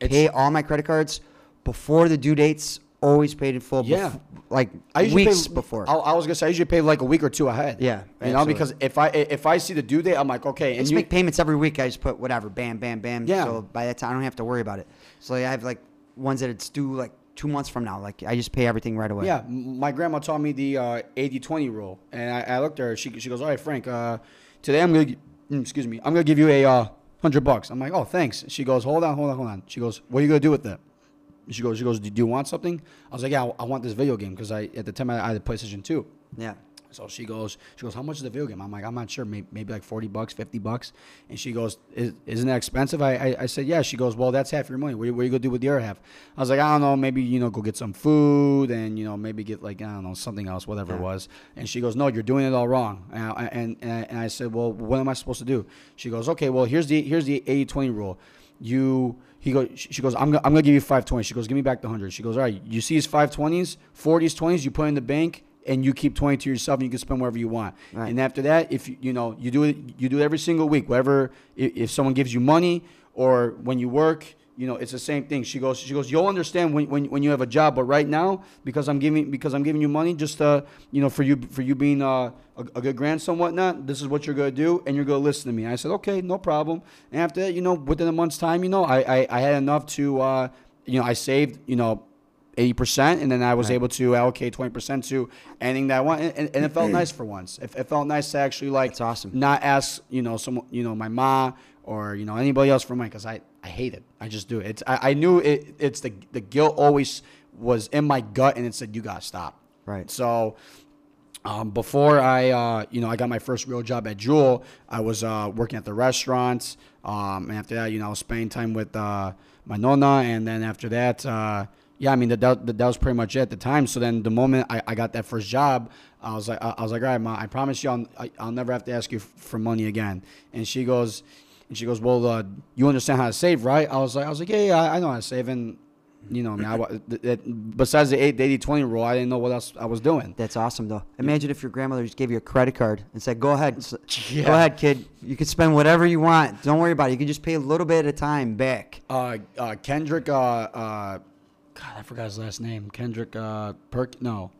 pay all my credit cards before the due dates. Always paid in full. Yeah. bef- like I weeks pay, before. I, I was gonna say I usually pay like a week or two ahead. Yeah, you know, because if I if I see the due date, I'm like, okay, I and just you make payments every week. I just put whatever, bam, bam, bam. Yeah. So by that time, I don't have to worry about it. So I have like ones that it's due like two months from now. Like I just pay everything right away. Yeah, my grandma taught me the uh, 80-20 rule, and I, I looked at her. She, she goes, "All right, Frank. Uh, today I'm gonna, mm, excuse me, I'm gonna give you a uh, hundred bucks." I'm like, "Oh, thanks." She goes, "Hold on, hold on, hold on." She goes, "What are you gonna do with it?" She goes, "She goes, do you want something?" I was like, "Yeah, I, I want this video game because I at the time I, I had a PlayStation 2. Yeah. So she goes, she goes, how much is the video game? I'm like, I'm not sure, maybe, maybe like 40 bucks, 50 bucks. And she goes, is, isn't that expensive? I, I, I said, yeah. She goes, well, that's half your money. What, what are you going to do with the other half? I was like, I don't know, maybe, you know, go get some food and, you know, maybe get like, I don't know, something else, whatever it was. And she goes, no, you're doing it all wrong. And I, and, and I said, well, what am I supposed to do? She goes, okay, well, here's the, here's the 80-20 rule. You, he goes, she goes, I'm, go- I'm going to give you 520. She goes, give me back the 100. She goes, all right, you see his 520s, 40s, 20s, you put in the bank and you keep 20 to yourself and you can spend wherever you want. Right. And after that, if you, you know, you do it, you do it every single week, whatever, if, if someone gives you money or when you work, you know, it's the same thing. She goes, she goes, you'll understand when, when, when you have a job, but right now, because I'm giving, because I'm giving you money just, uh, you know, for you, for you being, uh, a, a good grandson, whatnot, this is what you're going to do. And you're going to listen to me. I said, okay, no problem. And after that, you know, within a month's time, you know, I, I, I had enough to, uh, you know, I saved, you know, 80% and then I was Right. able to allocate 20% to anything that I want and, and, it felt nice for once. It, it felt nice to actually like That's awesome. not ask, you know, some you know, my mom or you know anybody else for money cuz I I hate it. I just do it. It's I, I knew it it's the the guilt always was in my gut and it said you got to stop. Right. So um, before I, uh, you know, I got my first real job at Jewel, I was uh, working at the restaurants. Um, and after that, you know, I was spending time with uh, my nonna. And then after that, uh, yeah, I mean, that, that, that was pretty much it at the time. So then the moment I, I got that first job, I was like, I was like, all right, ma, I promise you, I'll, I- I'll never have to ask you for money again. And she goes, And she goes, "Well, uh, you understand how to save, right?" I was like, "I was like, yeah, yeah, I know how to save." And you know, I mean, I, wa- th- th- besides the 80 20 rule, I didn't know what else I was doing. That's awesome, though. Imagine if your grandmother just gave you a credit card and said, "Go ahead, Yeah. go ahead, kid. You can spend whatever you want. Don't worry about it. You can just pay a little bit at a time back." Uh, uh, Kendrick, uh, uh, God, I forgot his last name. Kendrick uh, Perk. No,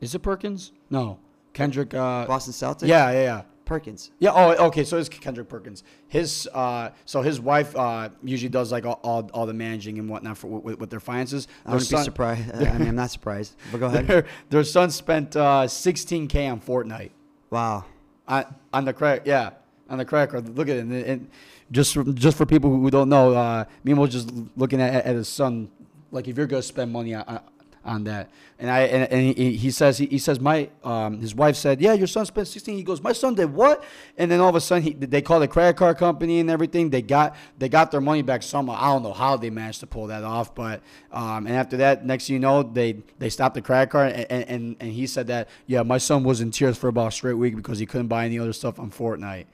is it Perkins? No, Kendrick. Uh, Boston Celtics. yeah, yeah, yeah. Perkins. Yeah. Oh, okay. So it's Kendrick Perkins. His uh, so his wife uh, usually does like all, all, all the managing and whatnot for with, with their finances. I wouldn't be surprised. I mean, I'm not surprised. But go ahead. Their, their son spent uh, 16k on Fortnite Wow. on, on the credit. Yeah, on the credit card. Look at it. And, and just just for people who don't know, uh, Mimo was just looking at, at his son. Like if you're gonna spend money on, on that, and I and, and he, he says he, he says my um, his wife said yeah your son spent 16. He goes my son did what? And then all of a sudden he, they called the credit card company and everything. They got they got their money back somehow. I don't know how they managed to pull that off, but um, and after that, next thing you know, they they stopped the credit card and, and and he said that yeah my son was in tears for about a straight week because he couldn't buy any other stuff on Fortnite.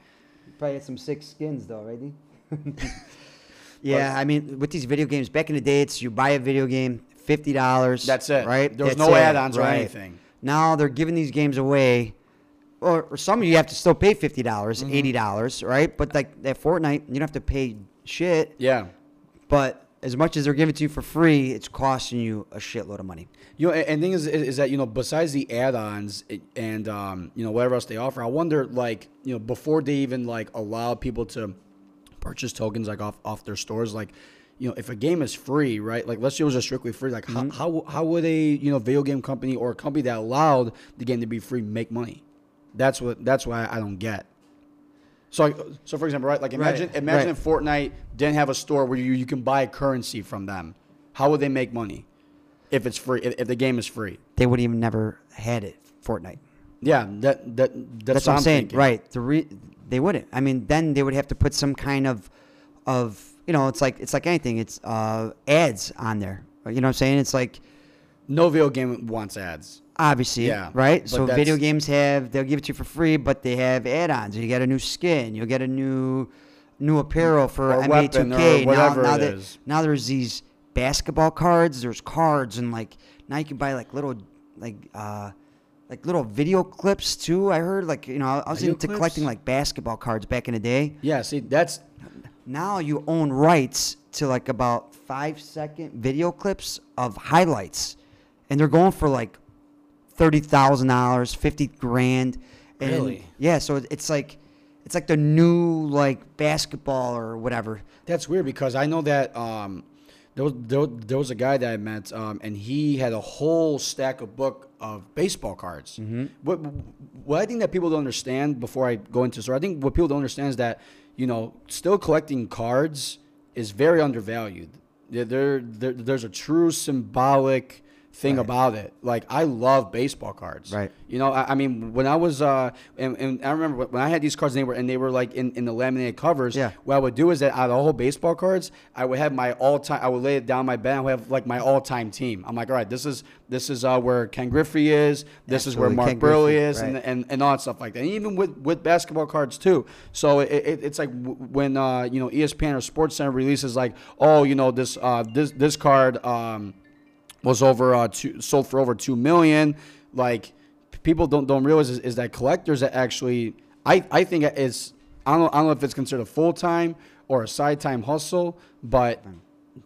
Probably had some sick skins though, right? yeah, I mean, with these video games, back in the day, it's you buy a video game, fifty dollars. That's it. Right. There was That's no it, add-ons or anything. Now they're giving these games away, or, or some of you have to still pay fifty dollars, Mm-hmm. eighty dollars, right? But like that Fortnite, you don't have to pay shit. Yeah. But as much as they're giving it to you for free, it's costing you a shitload of money. You know, and thing is, is is that you know, besides the add-ons and um, you know whatever else they offer, I wonder like you know before they even like allow people to purchase tokens like off off their stores, like you know if a game is free, right? Like let's say it was just strictly free, like how, mm-hmm. how how would a you know video game company or a company that allowed the game to be free make money? That's what that's why I don't get. So, like, so for example, right? Like imagine Right, imagine right. if Fortnite didn't have a store where you, you can buy currency from them. How would they make money if it's free? If, if the game is free? They would even never had it Fortnite. Yeah, that that that's, That's, what I'm saying, thinking. right? The re- they wouldn't. I mean, then they would have to put some kind of, of you know, it's like it's like anything. It's uh, ads on there. You know what I'm saying? It's like No video game wants ads. obviously, Yeah, right? So that's- video games have they'll give it to you for free, but they have add-ons. You get a new skin. You'll get a new new apparel for Or NBA weapon 2K. whatever now, now it that is. now there's these basketball cards. There's cards and like now you can buy like little like uh like little video clips too. I heard like you know I was Video into clips? collecting like basketball cards back in the day. Yeah, see, that's Now you own rights to like about five second video clips of highlights, and they're going for like thirty thousand dollars, fifty grand. And Really? Yeah. So it's like it's like the new like basketball or whatever. that's weird because I know that um, there was there, was- there was a guy that I met um, and he had a whole stack of book of baseball cards. Mm-hmm. What what I think that people don't understand before I go into so I think what people don't understand is that you know still collecting cards is very undervalued. There, there, there there's a true symbolic thing Right. about it. Like I love baseball cards. Right. You know, I, I mean, when I was, uh, and, and I remember when I had these cards, and they were, and they were like in, in the laminated covers. Yeah. What I would do is that out of all baseball cards, I would have my all time. I would lay it down my bed. I would have like my all time team. I'm like, all right, this is this is uh, where Ken Griffey is. This is where Mark Ken Buehrle Griffey, is, and, right. and and all that stuff like that. And even with with basketball cards too. So it, it, it's like when uh, you know ESPN or SportsCenter releases like, oh, you know this uh, this this card. Um, was over uh, two, sold for over two million. Like people don't don't realize is, is that collectors that actually I I think it's I don't know, I don't know if it's considered a full time or a side time hustle, but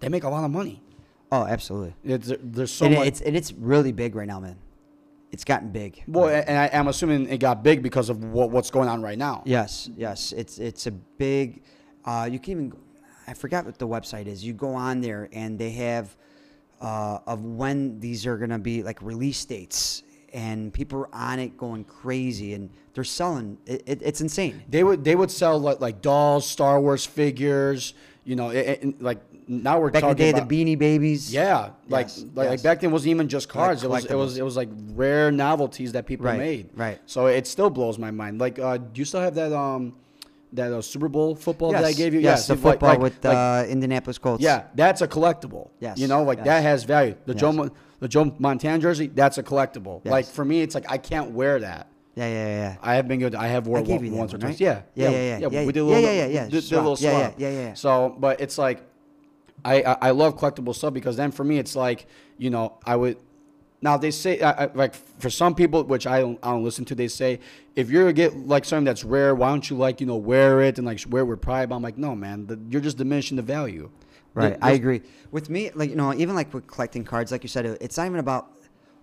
they make a lot of money. Oh, absolutely. It's, there's so and much. it's and it's really big right now, man. It's gotten big. well, and I, I'm assuming it got big because of what, what's going on right now. Yes, yes. It's it's a big. Uh, you can even. I forgot what the website is. You go on there and they have uh, of when these are gonna be like release dates, and people are on it going crazy, and they're selling. It, it, it's insane. They would they would sell like, like dolls, Star Wars figures. You know, it, it- like now we're Back in the talking day, about the Beanie Babies. Yeah, like Yes, like, like back then it wasn't even just cards. it was it was it was like rare novelties that people Right, made. right. So it still blows my mind. Like, uh, do you still have that um that uh, Super Bowl football that I gave you? Yes, the see, like- football like- with like- uh, Indianapolis Colts. yeah, that's a collectible. Yes, you know, like yes. that has value. The Joe Yes. Mo- the Joe Montana jersey, that's a collectible. Yes. Like for me, it's like I can't wear that. Yeah, yeah, yeah. I have been good. I have gave one, once or twice. Yeah, Yeah, yeah, yeah, yeah, We did a little, yeah, yeah, yeah. Did, did a little swap. yeah, yeah, yeah. So, but it's like, I, I I love collectible stuff because then for me it's like you know I would. Now they say I, I, like for some people, which I don't I don't listen to, they say if you're get like something that's rare, why don't you like you know wear it and like wear it with pride? But I'm like, no, man, the, you're just diminishing the value. Right, There- I agree. With me, like you know, even like with collecting cards, like you said, it's not even about,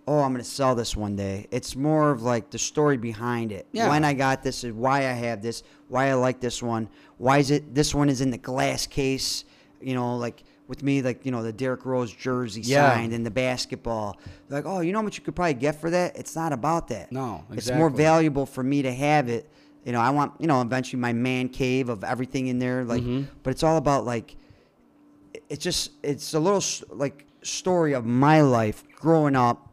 oh, I'm gonna sell this one day. It's more of like the story behind it. Yeah. When I got this, is why I have this, why I like this one, why is it this one is in the glass case. You know, like with me, like you know, the Derrick Rose jersey Yeah. signed and the basketball. Like, oh, you know what you could probably get for that? It's not about that. No, It's more valuable for me to have it. You know, I want you know eventually my man cave of everything in there. Like, Mm-hmm. but it's all about like it's just it's a little like story of my life growing up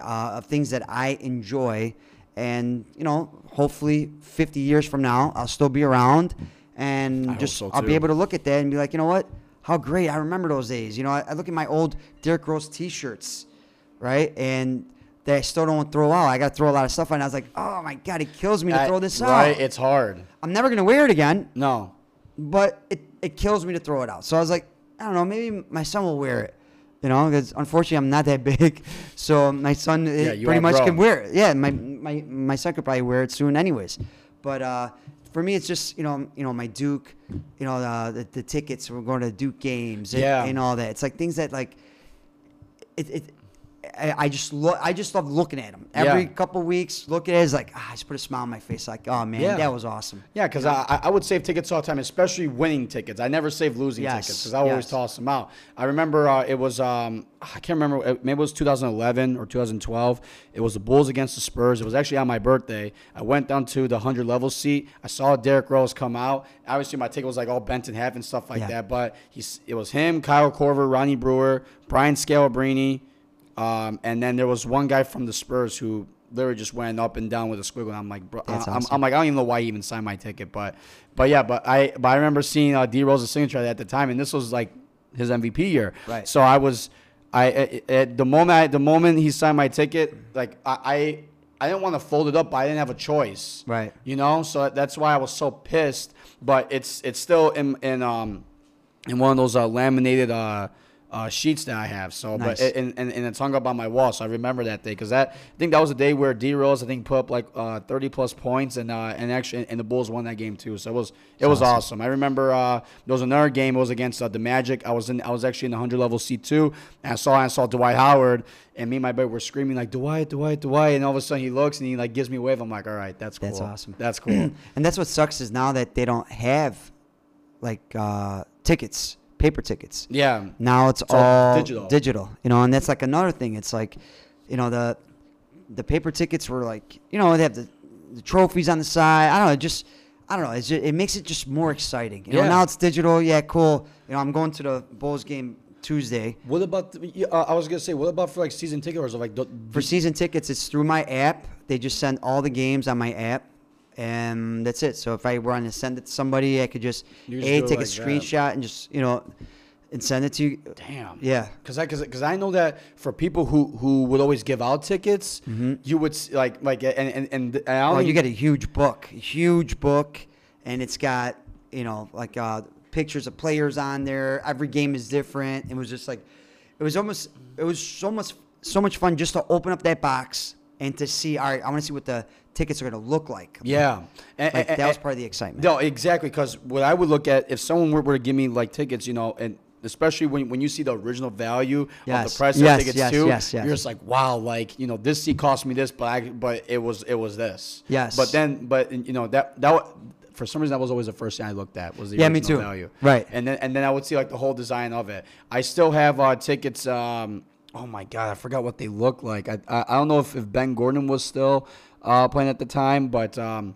uh, of things that I enjoy and you know hopefully 50 years from now I'll still be around and I just so, I'll be able to look at that and be like you know what how great I remember those days you know I, I look at my old Derrick Rose t-shirts right and that I still don't throw out I got to throw a lot of stuff out I was like oh my god it kills me to I- throw this right, out It's hard. I'm never gonna wear it again No, but it, it kills me to throw it out. So I was like, I don't know, maybe my son will wear it. You know, because unfortunately I'm not that big, so my son Yeah, pretty much outgrown. can wear it. Yeah, my, my my son could probably wear it soon, anyways. But uh, for me, it's just you know you know my Duke, you know uh, the the tickets. We're going to Duke games and, Yeah. and all that. It's like things that like it. it I just look. I just love looking at them every Yeah. couple weeks. Look at it, it's like ah, I just put a smile on my face. Like, oh man, Yeah. that was awesome. Yeah, because I, I- I would save tickets all the time, especially winning tickets. I never save losing Yes, tickets because I would always yes. toss them out. I remember uh, it was um, I can't remember maybe it was 2011 or 2012. It was the Bulls against the Spurs. It was actually on my birthday. I went down to the hundred level seat. I saw Derrick Rose come out. Obviously, my ticket was like all bent in half and stuff like Yeah. that. But he's it was him, Kyle Korver, Ronnie Brewer, Brian Scalabrine. Um, and then there was one guy from the Spurs who literally just went up and down with a squiggle. And I'm like, bro, That's I'm, awesome. I'm like, I don't even know why he even signed my ticket, but, but yeah, but I, but I remember seeing uh, D Rose's signature at the time, and this was like his MVP year. Right. So I was, I at, at the moment, I, the moment he signed my ticket, like I, I, I didn't want to fold it up, but I didn't have a choice. Right. You know, so that's why I was so pissed. But it's it's still in in um in one of those uh, laminated uh, uh, sheets that I have. So, Nice. but and, and and it's hung up on my wall. So I remember that day because that I think that was the day where D Rose I think put up like uh, 30 plus points and uh, and actually and the Bulls won that game too. So it was it was awesome. I remember uh, there was another game. It was against uh, the Magic. I was in I was actually in the hundred level C2 And I saw I saw Dwight Howard and me and my buddy were screaming like Dwight Dwight Dwight. And all of a sudden he looks and he like gives me a wave. I'm like, all right, that's cool. That's awesome. That's cool. And that's what sucks is now that they don't have like uh, tickets, paper tickets. yeah. Now it's, all all, digital. digital. You know, and that's like another thing. It's like, you know, the the paper tickets were like, you know, they have the, the trophies on the side. I don't know, just I don't know. It's just, it makes it just more exciting. You know, now it's digital. Yeah, cool. You know, I'm going to the Bulls game Tuesday. What about? The, yeah, uh, I was gonna say, what about for like season ticket or like? the- For season tickets, it's through my app. They just send all the games on my app, and that's it. So if I want to send it to somebody, I could just a take like a that. screenshot and just you know, and send it to you. Damn. Yeah. Cause I, cause, cause I know that for people who, who would always give out tickets, you would like, like, and, and, and, and I Oh, don't you get a huge book, huge book, and it's got you know like uh, pictures of players on there. Every game is different. It was just like, it was almost, it was so much, so much fun just to open up that box and to see. All right, I want to see what the tickets are going to look like. yeah. And, Like, and- that was part of the excitement. No, exactly. Because what I would look at if someone were, were to give me like tickets, you know, and especially when, when you see the original value of the price of tickets yes, too, yes, yes. you're just like, wow, like you know, this seat cost me this, but I, but it was it was this. Yes. But then, but you know that that. For some reason, that was always the first thing I looked at was the Yeah, me too. value. Right. And then and then I would see like the whole design of it. I still have uh, tickets. Um, oh my god, I forgot what they look like. I I, I don't know if, if Ben Gordon was still uh, playing at the time, but um,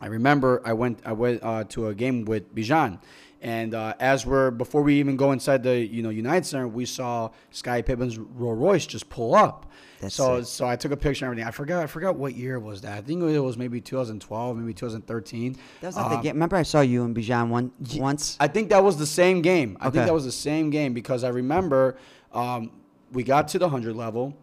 I remember I went I went uh, to a game with Bijan, and uh, as we're before we even go inside the you know United Center, we saw Sky Pippen's Rolls Royce just pull up. That's so sick. so I took a picture and everything. I forgot I forgot what year was that. I think it was maybe 2012, maybe 2013. That was not the Um, game. Remember, I saw you and Bijan one once. I think that was the same game. I Okay. think that was the same game because I remember um, we got to the hundred level,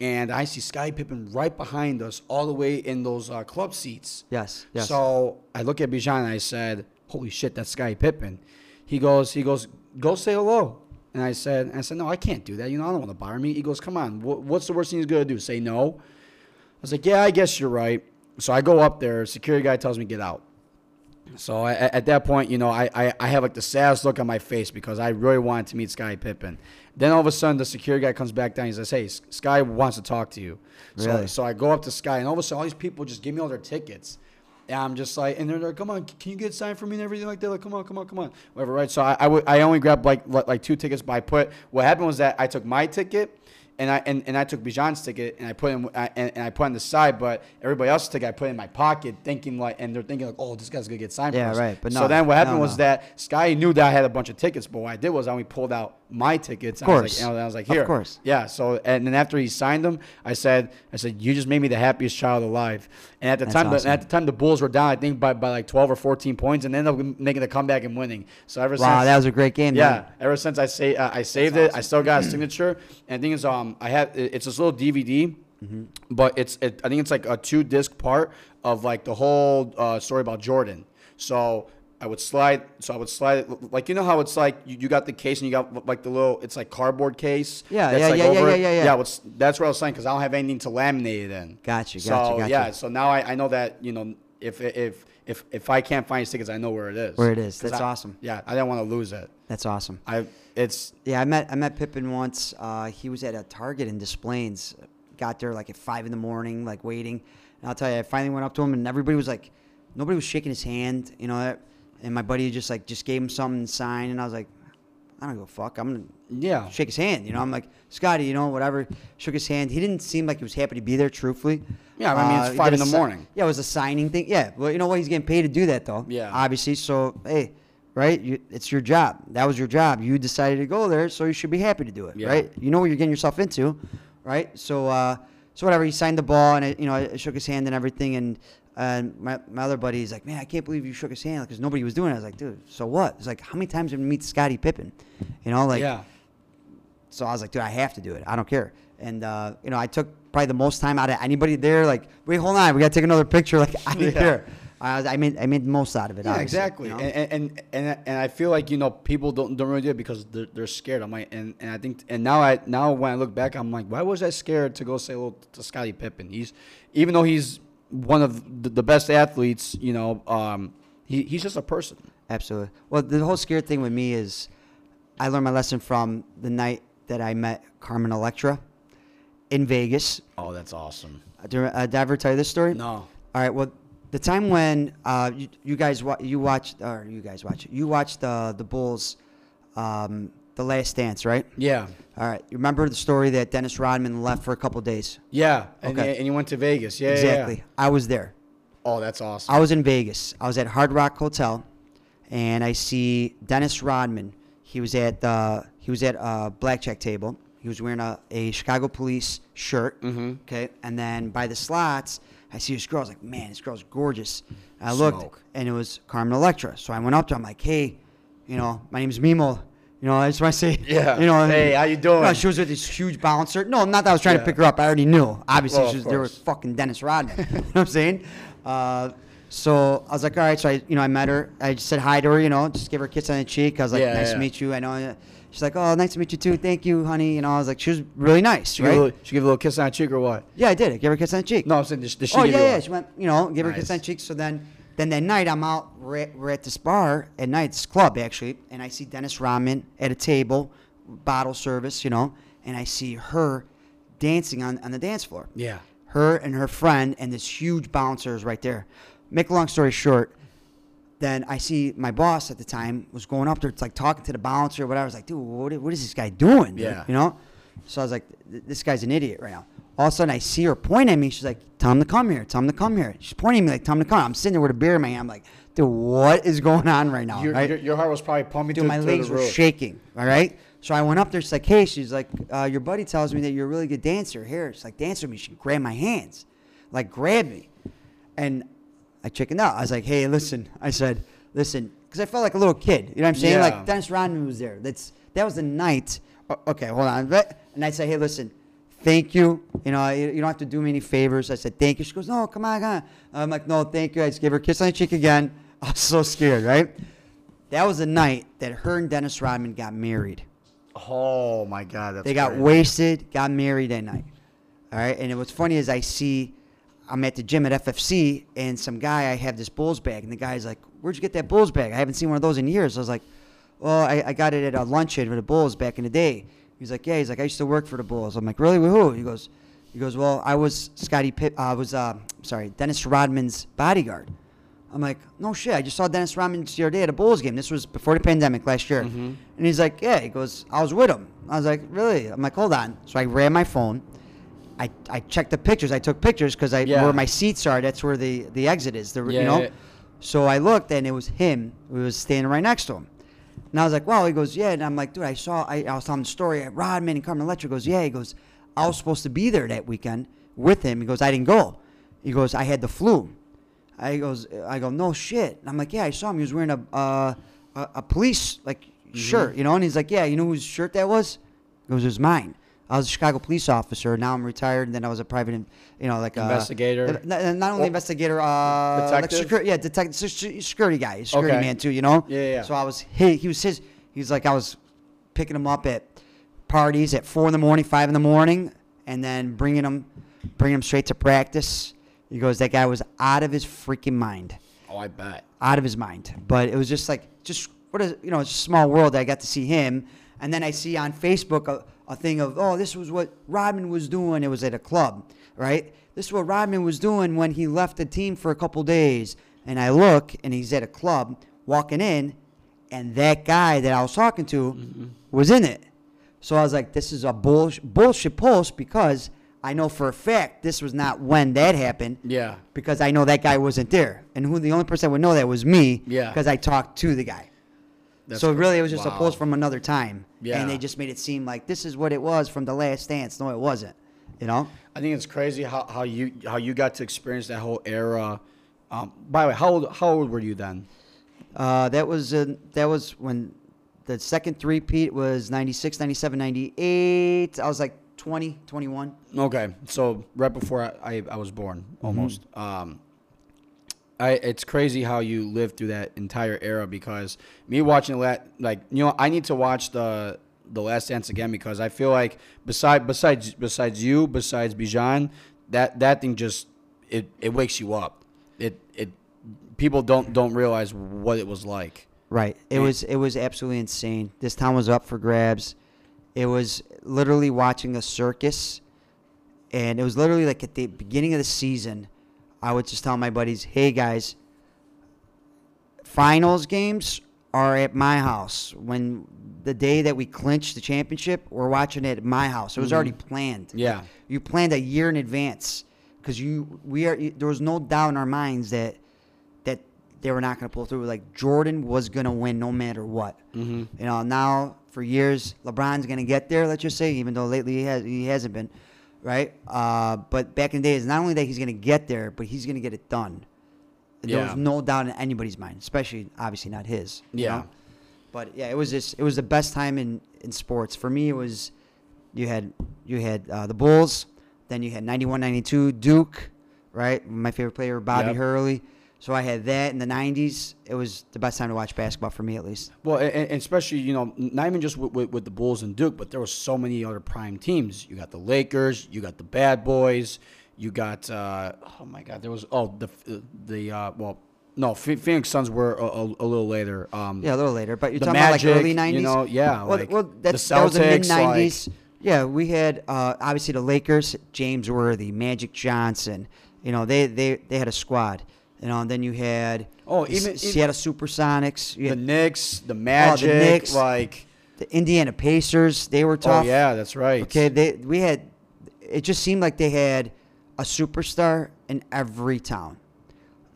and I see Sky Pippen right behind us, all the way in those uh, club seats. Yes. Yes. So I look at Bijan and I said, "Holy shit, that's Sky Pippen." He goes, he goes, "Go say hello." And I said, I said, "No, I can't do that. You know, I don't want to bother me." He goes, "Come on, what, what's the worst thing he's gonna do? Say no?" I was like, "Yeah, I guess you're right." So I go up there. Security guy tells me get out. So I, at that point, you know, I, I, I have like the saddest look on my face because I really wanted to meet Sky Pippen. Then all of a sudden, the security guy comes back down. He says, "Hey, Sky wants to talk to you." So, Really? so I go up to Sky, and all of a sudden, all these people just give me all their tickets. And I'm just like, and they're like, "Come on, can you get signed for me and everything like that?" Like, "Come on, come on, come on." Whatever, right? So I I, only grabbed like like like two tickets, but I put what happened was that I took my ticket. And I and, and I took Bijan's ticket and I put him I, and, and I put on the side, but everybody else's ticket I put in my pocket, thinking like, and they're thinking like, oh, this guy's gonna get signed. Yeah, right, but no, so then what happened no, was that Sky knew that I had a bunch of tickets, but what I did was I only pulled out my tickets. Of and I was course. like, and I was like, here. Of course. yeah. So and then after he signed them, I said, I said, you just made me the happiest child alive. And at the That's time, awesome. the, at the time, the Bulls were down, I think by, by like twelve or fourteen points, and ended up making the comeback and winning. So ever wow, since that was a great game. yeah, man. ever since I say uh, I saved it, I still got a signature. And the thing is, um, I have it's this little DVD, Mm-hmm. but it's it, I think it's like a two disc part of like the whole uh, story about Jordan. So I would slide, so I would slide it like you know how it's like you, you got the case and you got like the little it's like cardboard case. Yeah, that's, yeah, like, yeah, yeah, over yeah, yeah, yeah. Yeah, what's, that's what I was saying because I don't have anything to laminate it in. Gotcha, So gotcha, gotcha. yeah, so now I, I know that you know if if if if I can't find his tickets, I know where it is. Where it is. That's I- awesome. Yeah, I didn't want to lose it. That's awesome. I it's Yeah, I met I met Pippen once. Uh, he was at a Target in Des Plaines. Got there like at five in the morning, like waiting. And I'll tell you, I finally went up to him, and everybody was like, nobody was shaking his hand, you know. And my buddy just like just gave him something to sign, and I was like, I don't give a fuck. I'm gonna yeah. shake his hand, you know. I'm like, Scotty, you know, whatever. Shook his hand. He didn't seem like he was happy to be there, truthfully. Yeah, I mean, it's he five in the si- morning. Yeah, it was a signing thing. Yeah, well, you know what? He's getting paid to do that, though. Yeah. Obviously, so hey, right? You, it's your job. That was your job. You decided to go there, so you should be happy to do it, Yeah. right? You know what you're getting yourself into, right? So, uh, so whatever. He signed the ball, and I, you know, I shook his hand and everything, and. And my, my other buddy is like, man, I can't believe you shook his hand because nobody was doing it. I was like, dude, so what? It's like, how many times have you meet Scottie Pippen? You know, like, yeah. so I was like, dude, I have to do it. I don't care. And uh, you know, I took probably the most time out of anybody there. Like, wait, hold on, we gotta take another picture. Like, I didn't Yeah. care. I, I made I made the most out of it. Yeah, exactly. you know? And, and and and I feel like you know people don't don't really do it because they're, they're scared. I'm like, and, and I think and now I now when I look back, I'm like, why was I scared to go say hello to Scottie Pippen? He's even though he's one of the, the best athletes, you know, um, he, he's just a person. Absolutely. Well, the whole scared thing with me is, I learned my lesson from the night that I met Carmen Electra in Vegas. Oh, that's awesome. Uh, Did, uh, did I ever tell you this story? No. All right. Well, the time when uh, you, you guys wa- you watched or you guys watch you watched the the Bulls, um, the Last Dance, right? Yeah. All right. You remember the story that Dennis Rodman left for a couple days? Yeah. And, Okay. and you went to Vegas. Yeah. yeah, exactly. yeah. I was there. Oh, that's awesome. I was in Vegas. I was at Hard Rock Hotel, and I see Dennis Rodman. He was at the he was at a blackjack table. He was wearing a, a Chicago Police shirt. Mhm. Okay, and then by the slots, I see this girl. I was like, man, this girl's gorgeous. And I looked, and it was Carmen Electra. So I went up to her. I'm like, hey, you know, my name's Mimo. You know, I just want to say, Yeah. you know, Hey, how you doing? No, she was with this huge bouncer. No, not that I was trying to pick her up. I already knew. Obviously, Well, she was there with fucking Dennis Rodman. you know what I'm saying? Uh, so I was like, all right. So I, you know, I met her. I just said hi to her. You know, just give her a kiss on the cheek. I was like, Yeah, nice yeah. to meet you. I know. She's like, oh, nice to meet you too. Thank you, honey. You know, I was like, she was really nice, She, right? give a little, she give a little kiss on the cheek or what? yeah, I did. I gave her a kiss on the cheek. No, I'm saying, did, did she oh yeah, yeah. She went, you know, give her a kiss on the cheek. So then, then that night, I'm out. We're at, we're at this bar at night, this club actually, and I see Dennis Rodman at a table, bottle service, you know, and I see her dancing on on the dance floor. Yeah. Her and her friend and this huge bouncer is right there. Make a long story short, then I see my boss at the time was going up there, it's like talking to the bouncer or whatever. I was like, dude, what, what is this guy doing? dude?" Yeah. You know? So I was like, this guy's an idiot right now. All of a sudden, I see her point at me. She's like, tell him to come here. Tell him to come here. She's pointing at me like, tell him to come. I'm sitting there with a beer in my hand. I'm like, dude, what is going on right now? Your, right? your, your heart was probably pumping Dude, to, my legs were shaking. All right. So I went up there. She's like, "Hey," she's like, uh, "Your buddy tells me that you're a really good dancer. Here, she's like, dance with me." She grabbed my hands, like grab me, and I chickened out. I was like, "Hey, listen," I said, "Listen," because I felt like a little kid. You know what I'm saying? Yeah. Like Dennis Rodman was there. That's that was the night. Okay, hold on. And I said, "Hey, listen, thank you. You know, you, don't have to do me any favors. I said, thank you. She goes, no, come on, come on. I'm like, no, thank you. I just gave her a kiss on the cheek again. I was so scared, right? That was the night that her and Dennis Rodman got married. Oh my God, that's They got crazy. wasted, got married that night. All right. And what's funny is I see, I'm at the gym at FFC, and some guy, I have this Bulls bag, and the guy's like, Where'd you get that Bulls bag? I haven't seen one of those in years. I was like, Well, I, I got it at a luncheon for the Bulls back in the day. He's like, Yeah. He's like, I used to work for the Bulls. I'm like, Really? With who? He goes, He goes, Well, I was Scotty Pitt. I was, uh, sorry, Dennis Rodman's bodyguard. I'm like, no shit. I just saw Dennis Rodman the other day at a Bulls game. This was before the pandemic last year. And he's like, yeah. He goes, I was with him. I was like, really? I'm like, hold on. So I ran my phone. I, I checked the pictures. I took pictures because I Yeah. where my seats are. That's where the, the exit is. The, Yeah, you know. yeah. So I looked and it was him. who was standing right next to him. And I was like, wow. He goes, yeah. And I'm like, dude, I saw. I, I was telling the story. at Rodman and Carmen Electra goes, yeah. He goes, I was supposed to be there that weekend with him. He goes, I didn't go. He goes, I had the flu. I goes, I go, no shit. And I'm like, yeah, I saw him. He was wearing a uh, a, a police like Mm-hmm. shirt, you know. And he's like, yeah, you know whose shirt that was? It was, it was mine. I was a Chicago police officer. Now I'm retired, and then I was a private, you know, like uh, Investigator? Not, not only Oh. investigator, uh, like Detective? security, yeah, detective, security guy, security Okay. man too, you know. Yeah, yeah. So I was, he, he was his. He was like, I was picking him up at parties at four in the morning, five in the morning, and then bringing him, bringing him straight to practice. He goes, that guy was out of his freaking mind, Oh, I bet. out of his mind. But it was just like, just what is, you know, it's a small world. that I got to see him, and then I see on Facebook a, a thing of, oh, this was what Rodman was doing. It was at a club, right? This is what Rodman was doing when he left the team for a couple days. And I look, and he's at a club walking in, and that guy that I was talking to mm-hmm. was in it. So I was like, this is a bullshit, bullshit post because I know for a fact this was not when that happened. Yeah. Because I know that guy wasn't there. And who the only person that would know that was me. Yeah. Because I talked to the guy. That's so cra- really, it was just a wow. post from another time. Yeah. And they just made it seem like this is what it was from the last dance. No, it wasn't. You know? I think it's crazy how, how you how you got to experience that whole era. Um, by the way, how old how old were you then? Uh, that was uh, that was when the second three-peat was 96, 97, 98. I was like 20, 21. Okay, so right before I, I, I was born, almost. Um, I it's crazy how you lived through that entire era because me watching that, like you know, I need to watch the the Last Dance again because I feel like beside besides besides you, besides Bijan, that that thing just it it wakes you up. It it people don't don't realize what it was like. Right. It Yeah. was it was absolutely insane. This town was up for grabs. It was literally watching a circus, and it was literally like at the beginning of the season. I would just tell my buddies, "Hey guys, finals games are at my house. When the day that we clinch the championship, we're watching it at my house. It was already planned. Yeah. you planned a year in advance because you we are. There was no doubt in our minds that that they were not going to pull through. Like Jordan was going to win no matter what. Mm-hmm. You know, now for years LeBron's going to get there. Let's just say, even though lately he has he hasn't been, right? Uh, but back in the days, not only that he's going to get there, but he's going to get it done. There Yeah. was no doubt in anybody's mind, especially obviously not his. you Yeah. know? But yeah, it was just it was the best time in in sports for me. It was you had you had uh, the Bulls, then you had 91, 92 Duke, right? My favorite player Bobby Yep. Hurley. So I had that in the '90s. It was the best time to watch basketball for me, at least. Well, and, and especially you know, not even just with, with, with the Bulls and Duke, but there were so many other prime teams. You got the Lakers, you got the Bad Boys, you got uh, oh my God, there was oh the the uh, well no Phoenix Suns were a, a, a little later. Um, Yeah, a little later, but you're talking about Magic, like early you '90s. know, yeah, Well, like, well the that's, that was the mid Celtics, '90s. yeah, we had uh, obviously the Lakers, James Worthy, Magic Johnson. You know, they they they had a squad. You know, and then you had Oh, the even- S- even- Seattle SuperSonics. You the Knicks, the Magic, Knicks. like the Indiana Pacers. They were tough. oh yeah, that's right. Okay, they we had. It just seemed like they had a superstar in every town.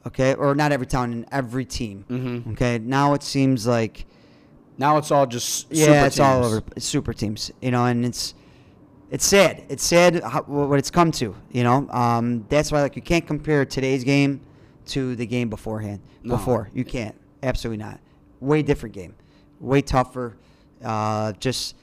Okay, or not every town in every team. Mhm. Okay, now it seems like now it's all just yeah, it's all over it's super teams. You know, and it's it's sad. It's sad how, what it's come to. You know, um, that's why like you can't compare today's game to the game beforehand. No. Before you can't, absolutely not. Way different game, way tougher. Uh, just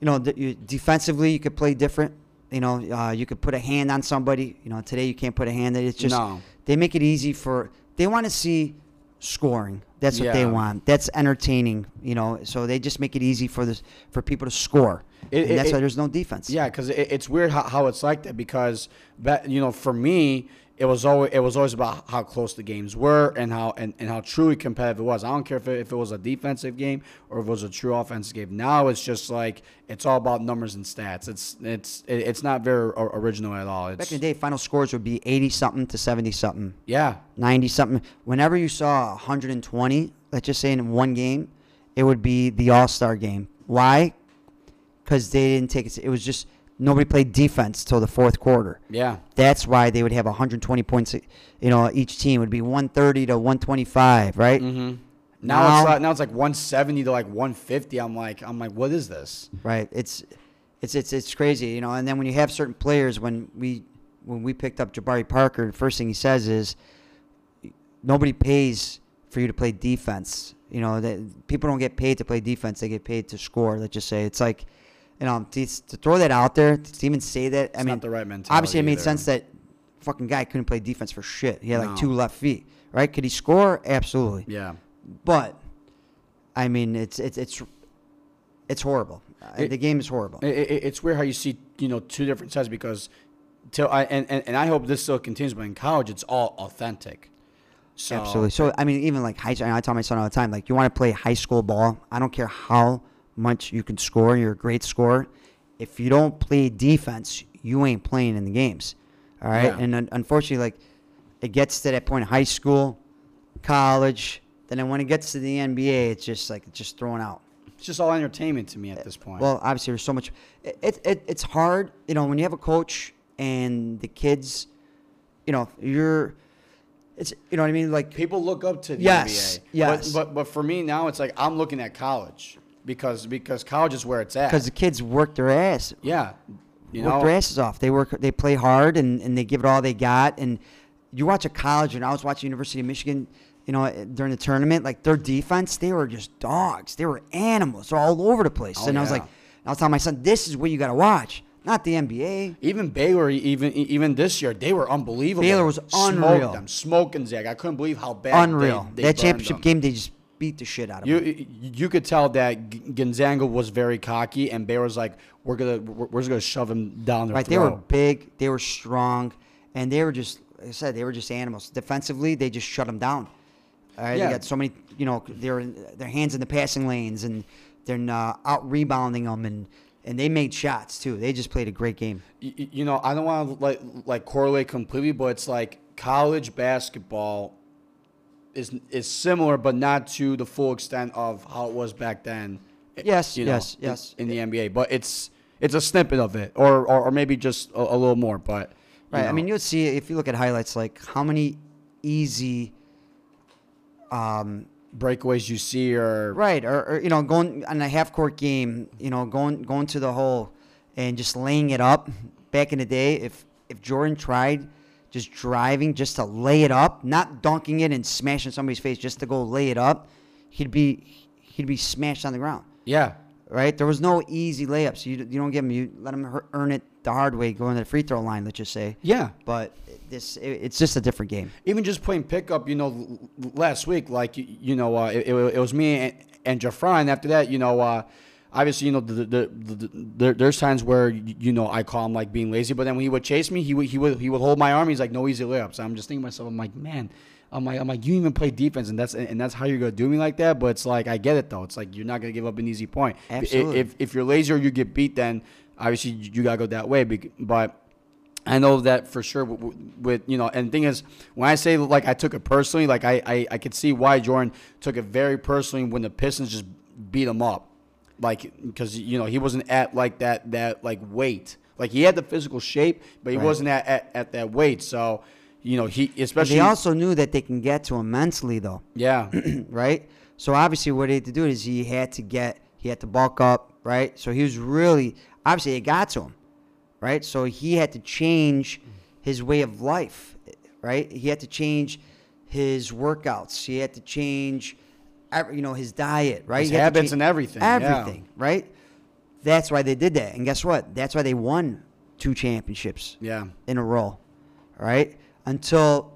you know, you, defensively you could play different. You know, uh, you could put a hand on somebody. You know, today you can't put a hand. It's just No. they make it easy for. They want to see scoring. That's what they want. That's entertaining. You know, so they just make it easy for this for people to score. It- that's it- why there's no defense. Yeah, because it, it's weird how, how it's like that because, ba- you know, for me, it was always it was always about how close the games were and how and, and how truly competitive it was. I don't care if it, if it was a defensive game or if it was a true offensive game. Now it's just like it's all about numbers and stats. It's it's it's not very original at all. It's Back in the day, final scores would be 80 something to 70 something. yeah, 90 something. Whenever you saw 120, let's just say in one game, it would be the All Star game. Why? Because they didn't take it. It was just nobody played defense till the fourth quarter. yeah. That's why they would have 120 points. You know, each team would be 130 to 125, right? Mm-hmm. Now, Now- it's like, now it's like 170 to like 150. I'm like I'm like what is this? Right. It's, it's it's it's crazy, you know. And then when you have certain players, when we when we picked up Jabari Parker, the first thing he says is, nobody pays for you to play defense. You know that people don't get paid to play defense; they get paid to score. Let's just say it's like, you know, to, to throw that out there, to even say that. I It's mean, not the right mentality. obviously, it made either. sense that fucking guy couldn't play defense for shit. He had like No. two left feet, right? Could he score? Absolutely. Yeah. But I mean, it's it's it's it's horrible. Uh, It- the game is horrible. It, it, it's weird how you see you know two different sides because till I and, and, and I hope this still continues, but in college it's all authentic. So, Absolutely. So I mean, even like high. I tell my son all the time, like you want to play high school ball. I don't care how much you can score. You're a great scorer. If you don't play defense, you ain't playing in the games. All right. Yeah. And un- unfortunately, like it gets to that point in high school, college. Then when it gets to the NBA, it's just like it's just thrown out. It's just all entertainment to me at this point. Well, obviously, there's so much. It, it, it it's hard, you know, when you have a coach and the kids, you know, you're, it's you know what I mean, like people look up to the Yes, NBA. yes. But, but but for me now it's like I'm looking at college because because college is where it's at. because the kids work their ass, yeah, you work know, their asses off. They work, they play hard, and, and they give it all they got. And you watch a college, and I was watching University of Michigan, you know, during the tournament, like their defense, they were just dogs. They were animals. They're all over the place. Oh, and I was like, I was telling my son, this is what you got to watch, not the NBA. even Baylor, even even this year, they were unbelievable. Baylor was unreal. Smoked them, smoking Zach. I couldn't believe how bad. Unreal. They, they that championship them. game, they just beat the shit out of. You you could tell that G- Gonzaga was very cocky, and Baylor's like, we're gonna we're, we're just gonna shove him down their Right, they were big, they were strong, and they were just, like I said, they were just animals. Defensively, they just shut them down. Right, Yeah. they got so many, you know, they're their hands in the passing lanes, and they're uh, out rebounding them, and and they made shots too. They just played a great game. Y- y- you know, I don't want to like like correlate completely, but it's like college basketball is is similar, but not to the full extent of how it was back then. Yes, you know, yes, in- yes. In, the NBA, but it's it's a snippet of it, or or, or maybe just a, a little more. But Right. I mean, you'll see if you look at highlights, like how many easy. Um, breakaways you see are Right, or, or you know, going on a half court game, you know, going going to the hole and just laying it up. Back in the day, if if Jordan tried just driving just to lay it up, not dunking it and smashing somebody's face, just to go lay it up, he'd be he'd be smashed on the ground. yeah. Right, there was no easy layups. You you don't give him. You let him earn it the hard way, going to the free throw line. Let's just say. Yeah. But this, it, it's just a different game. even just playing pickup, you know, last week, like you, you know, uh, it, it, it was me and, and Jafra, and after that, you know, uh, obviously, you know, the, the, the, the, there, there's times where you know I call him like being lazy, but then when he would chase me, he would he would he would hold my arm. He's like, no easy layups. I'm just thinking to myself, I'm like, man. I'm like, I'm like, you even play defense, and that's and that's how you're gonna do me like that. But it's like, I get it though. It's like you're not gonna give up an easy point. Absolutely. If if you're lazy or you get beat, then obviously you gotta go that way. But I know that for sure with, with you know, and the thing is, when I say like I took it personally, like I, I I could see why Jordan took it very personally when the Pistons just beat him up, like because you know he wasn't at like that that like weight, like he had the physical shape, but he Right. wasn't at, at at that weight. So you know he especially they also knew that they can get to him mentally, though. yeah right? So obviously, what he had to do is he had to get, he had to bulk up, right? So he was really, obviously, it got to him, right? So he had to change his way of life, right? He had to change his workouts. He had to change, you know, his diet, right? His He had to habits and everything, yeah. Everything, right? That's why they did that. And guess what? That's why they won two championships Yeah. in a row, right? Until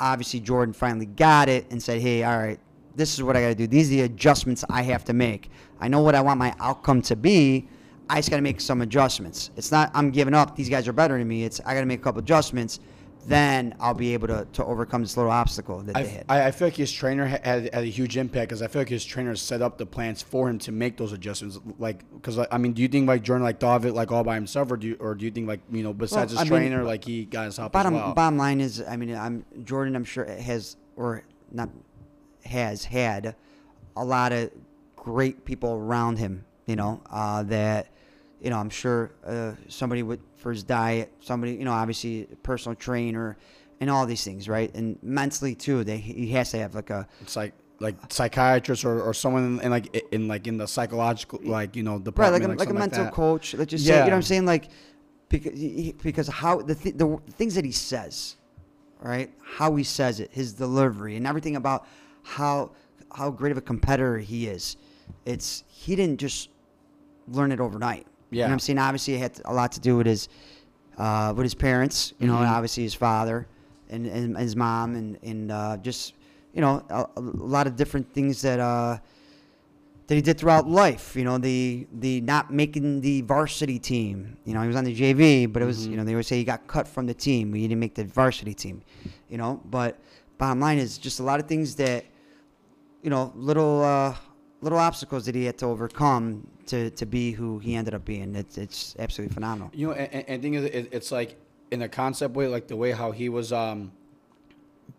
obviously Jordan finally got it and said, "Hey, all right, this is what I got to do. These are the adjustments I have to make. I know what I want my outcome to be. I just got to make some adjustments. It's not I'm giving up. These guys are better than me. It's I got to make a couple adjustments. Then I'll be able to, to overcome this little obstacle that they I, had. I, I feel like his trainer had, had a huge impact because I feel like his trainer set up the plans for him to make those adjustments. Like, because I mean, do you think like Jordan like thought of it like all by himself, or do you, or do you think like you know besides Well, his I mean, trainer, like he got his help bottom well? bottom line is, I mean, I'm Jordan. I'm sure has or not has had a lot of great people around him. You know uh, that you know I'm sure uh, somebody would for his diet, somebody you know obviously personal trainer, and all these things, right? And mentally too, they he has to have like a It's like like psychiatrist or, or someone in, like in like in the psychological like you know right, like a, like a mental that. coach. Let's just say, you know what I'm saying, like because he, because how the th- the things that he says, right? How he says it, his delivery, and everything about how how great of a competitor he is. It's he didn't just learn it overnight. You know Yeah. what I'm saying? Obviously, it had a lot to do with his uh, with his parents. You know, and Mhm. obviously his father and, and his mom, and and uh, just you know a, a lot of different things that. Uh, that he did throughout life. You know, the the not making the varsity team. You know, he was on the JV, but it was Mhm. you know they always say he got cut from the team. He didn't make the varsity team. You know, but bottom line is just a lot of things that you know little uh, little obstacles that he had to overcome to to be who he ended up being. It's it's absolutely phenomenal. You know, and, and, thing is, it, it's like in a concept way, like the way how he was, um,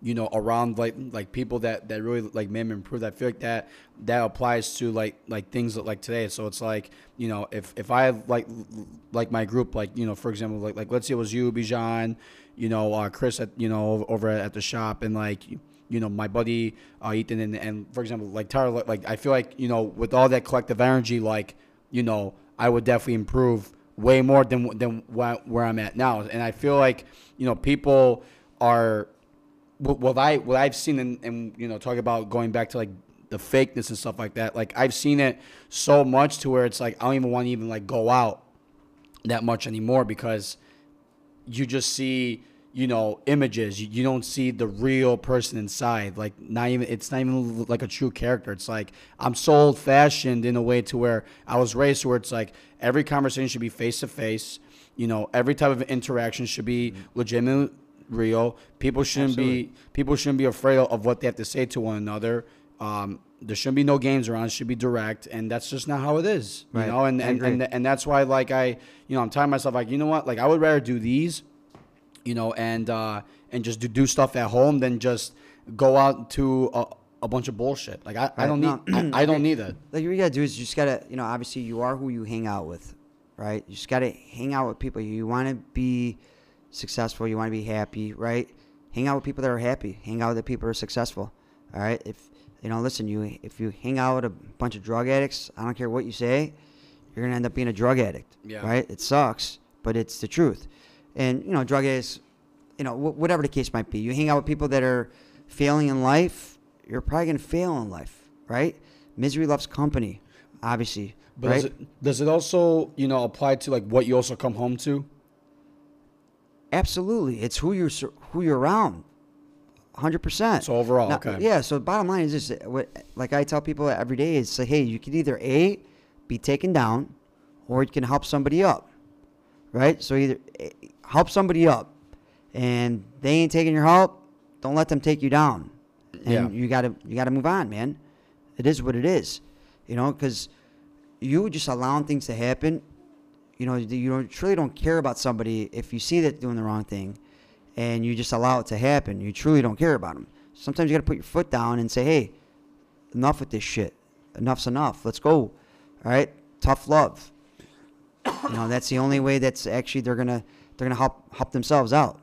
you know, around like like people that that really like made him improve. I feel like that that applies to like like things like today. So it's like you know, if if I like like my group, like you know, for example, like like let's say it was you, Bijan, you know, uh, Chris at you know over at the shop, and like you know my buddy uh, Ethan, and, and for example, like Tyler, like, I feel like you know with all that collective energy, like you know, I would definitely improve way more than than where, I'm at now. And I feel like you know people are what I what I've seen and, and you know talk about going back to like the fakeness and stuff like that. Like I've seen it so much to where it's like I don't even want to even like go out that much anymore because you just see you know images. You, you don't see the real person inside. Like not even it's not even like a true character. It's like i'm so old fashioned in a way to where i was raised where it's like every conversation should be face to face you know every type of interaction should be legitimate real. People shouldn't be people shouldn't be afraid of what they have to say to one another. Um, there shouldn't be no games around. It should be direct, and that's just not how it is. You Right. know, and and, and and that's why like I, you know, I'm telling myself like, you know what, like I would rather do these, you know, and uh, and just do, do stuff at home than just go out to a, a bunch of bullshit. Like I, I don't no, need I, I don't need that. like what you gotta do is you just gotta you know obviously you are who you hang out with right? You just gotta hang out with people. You want to be successful. You want to be happy right? Hang out with people that are happy. Hang out with the people that are successful all right? If you know listen you if you hang out with a bunch of drug addicts i don't care what you say you're gonna end up being a drug addict Yeah. right? It sucks but it's the truth and you know drug addicts you know wh- whatever the case might be you hang out with people that are failing in life you're probably gonna fail in life right misery loves company obviously But right does it does it also you know apply to like what you also come home to? absolutely it's who you're who you're around 100% So overall, Now, okay. yeah so bottom line is this uh, what like i tell people every day is say hey you can either a be taken down or you can help somebody up right so either eh, help somebody up. And they ain't taking your help don't let them take you down. And Yeah. you gotta you gotta move on man. It is what it is you know because you just allowing things to happen. You know you don't truly don't care about somebody if you see that doing the wrong thing and you just allow it to happen. You truly don't care about them sometimes you got to put your foot down and say hey enough with this shit. Enough's enough. Let's go. All right? Tough love. You know that's the only way that's actually they're gonna they're gonna help help themselves out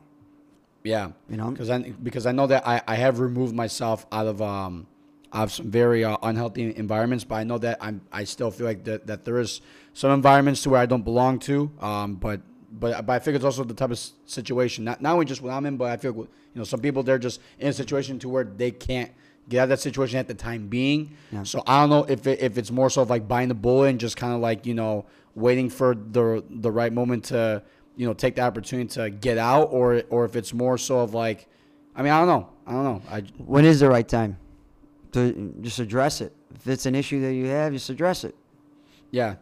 Yeah, You know? because I because I know that I, I have removed myself out of um out of some very uh, unhealthy environments, but I know that I'm I still feel like that, that there is some environments to where I don't belong to. Um, but but but I think it's also the type of situation not not only just what I'm in, but I feel you know some people they're just in a situation to where they can't get out of that situation at the time being. Yeah. So I don't know if it, if it's more so of like buying the bullet and just kind of like you know waiting for the the right moment to you know, take the opportunity to get out, or or if it's more so of like, I mean, I don't know, I don't know. I When is the right time to just address it? If it's an issue that you have, just address it, yeah,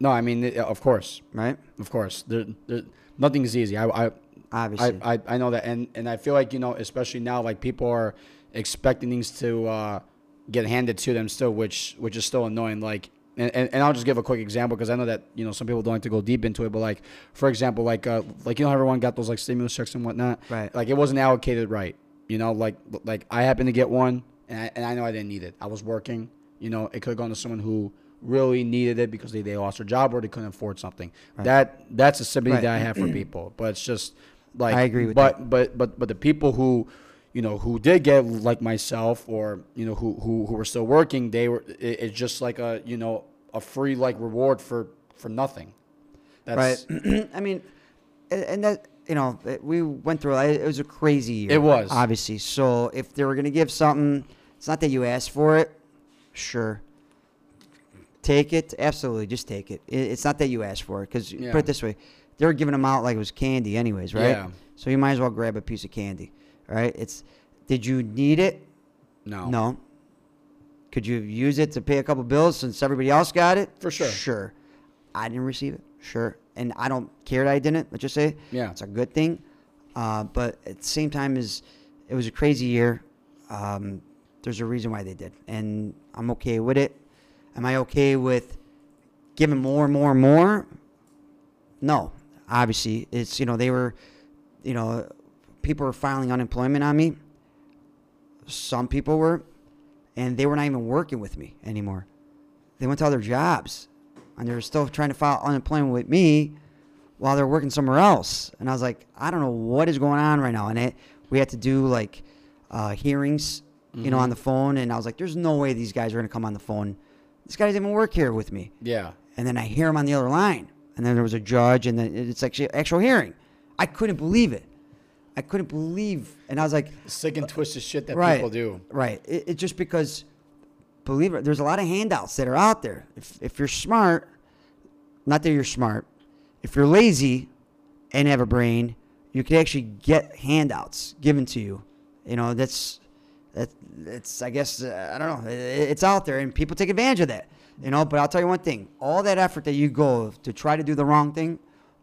no, I mean, it- of course, right? of course, there, there, nothing's easy. I, I Obviously. I, I, I know that, and, and I feel like you know, especially now, like people are expecting things to uh, get handed to them still, which which is still annoying. Like, and, and, and I'll just give a quick example because I know that you know some people don't like to go deep into it, but like for example, like uh, like you know how everyone got those like stimulus checks and whatnot, Right. Like it wasn't allocated right, you know, like like I happened to get one, and I, and I know I didn't need it. I was working, you know, it could have gone to someone who really needed it because they, they lost their job or they couldn't afford something. That that's a sympathy Right. that I have for people, but it's just like I agree with but but but but the people who you know who did get like myself or you know who who, who were still working they were it, it's just like a you know a free like reward for for nothing that's right. I mean, and- that you know it- we went through. it it was a crazy year. It was. obviously. So if they were gonna give something, it's not that you asked for it. Sure. Take it. Absolutely, just take it. It- It's not that you asked for it because Yeah. put it this way, they were giving them out like it was candy, anyways, right? Yeah. So you might as well grab a piece of candy, right? It's. Did you need it? no No. Could you use it to pay a couple bills since everybody else got it? For sure. Sure. I didn't receive it. Sure. And I don't care that I didn't. Let's just say. Yeah. It's a good thing. Uh, but at the same time, is it was a crazy year. Um, there's a reason why they did, and I'm okay with it. Am I okay with giving more and more and more? No. Obviously, it's you know they were, you know, people were filing unemployment on me. Some people were, and they were not even working with me anymore. They went to other jobs, and they were still trying to file unemployment with me while they're working somewhere else. And I was like, I don't know what is going on right now. And it, we had to do like uh, hearings, you know, on the phone. And I was like, there's no way these guys are going to come on the phone. This guy doesn't even work here with me. yeah And then I hear him on the other line. And then there was a judge, and then it's actually actual hearing. I couldn't believe it. I couldn't believe, and I was like, sick and twisted shit that right, people do Right. It, it's just because, believe it, there's a lot of handouts that are out there. If if you're smart, not that you're smart, if you're lazy and have a brain, you can actually get handouts given to you. You know, that's that it's I guess uh, I don't know. It, it's out there and people take advantage of that. You know, but I'll tell you one thing: all that effort that you go to try to do the wrong thing,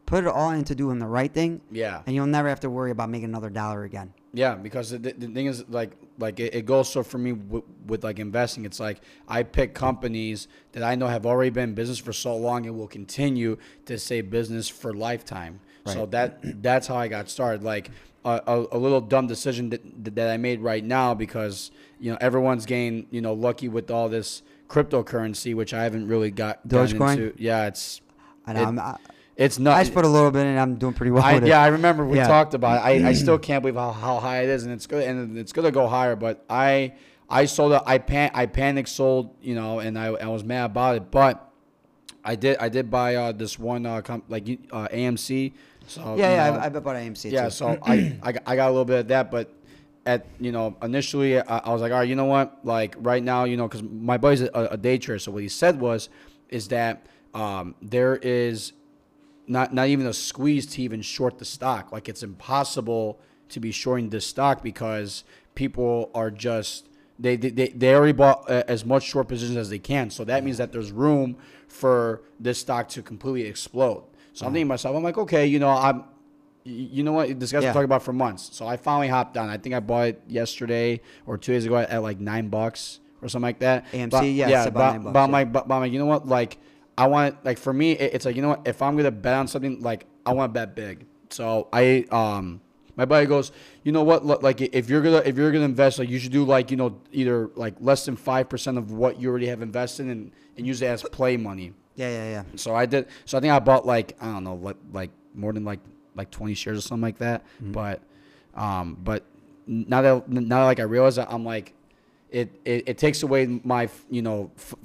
put it all into doing the right thing, yeah and you'll never have to worry about making another dollar again. Yeah, because the, the thing is, like, like it, it goes so for me with, with like investing. It's like I pick companies that I know have already been in business for so long and will continue to stay business for lifetime. Right. So that that's how I got started. Like a, a, a little dumb decision that, that I made right now because you know everyone's getting you know lucky with all this cryptocurrency, which I haven't really got Dogecoin? into. Yeah, it's And It- I'm, I, it's I not. just put a little bit in. I'm doing pretty well I, with it. yeah, I remember we Yeah. talked about it. I, I still can't believe how, how high it is, and it's good, and it's gonna go higher. But I I sold. I pan I panic sold, you know, and I, I was mad about it. But I did I did buy uh, this one uh, comp, like uh, AMC. So yeah, yeah. know, I, I bet AMC. yeah, too. so I, I, I got a little bit of that, but at you know initially I, I was like, all right, you know what? Like right now, you know, because my buddy's a, a day trader, so what he said was, is that um, there is not not even a squeeze to even short the stock. Like it's impossible to be shorting this stock because people are just they they, they, already bought uh, as much short positions as they can. So that means that there's room for this stock to completely explode. So I'm thinking to myself, I'm like, okay, you know, I'm you know what? This guy's been talking about for months. So I finally hopped on. I think I bought it yesterday or two days ago at, like nine bucks or something like that. AMC, But- yeah, yeah. about but, nine bucks, yeah. like, but, but I'm like, you know what? Like, I want like for me, it, it's like you know what? If I'm gonna bet on something, like I want to bet big. So I um. My buddy goes, you know what? Look, Like if you're gonna if you're gonna invest, like you should do like you know either like less than five percent of what you already have invested and and use it as play money. yeah, yeah, yeah. So I did. So I think I bought like I don't know, like like more than like like twenty shares or something like that. But um, but now that now that, like I realize that I'm like, it, it it takes away my you know. F-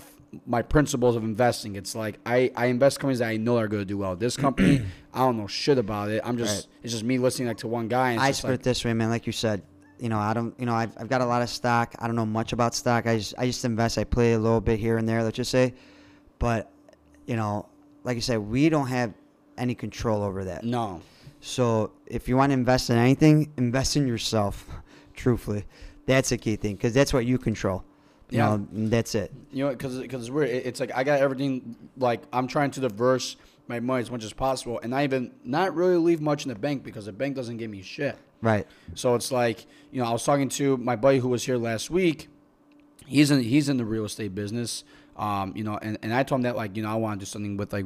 my principles of investing. It's like I, I invest companies that I know are going to do well. This company, I don't know shit about it. I'm just Right. it's just me listening like to one guy. And I just put like, it this way, man. Like you said, you know, I don't, you know, I've, I've got a lot of stock. I don't know much about stock. I just, I just invest. I play a little bit here and there. Let's just say, but, you know, like you said, we don't have any control over that. No. So if you want to invest in anything, invest in yourself. Truthfully, that's a key thing because that's what you control. You Yeah. know, that's it. You know, because because we're It's like I got everything. Like I'm trying to diverse my money as much as possible, and I even not really leave much in the bank because the bank doesn't give me shit. Right. So it's like you know, I was talking to my buddy who was here last week. He's in he's in the real estate business. Um, you know, and, and I told him that like you know I want to do something with like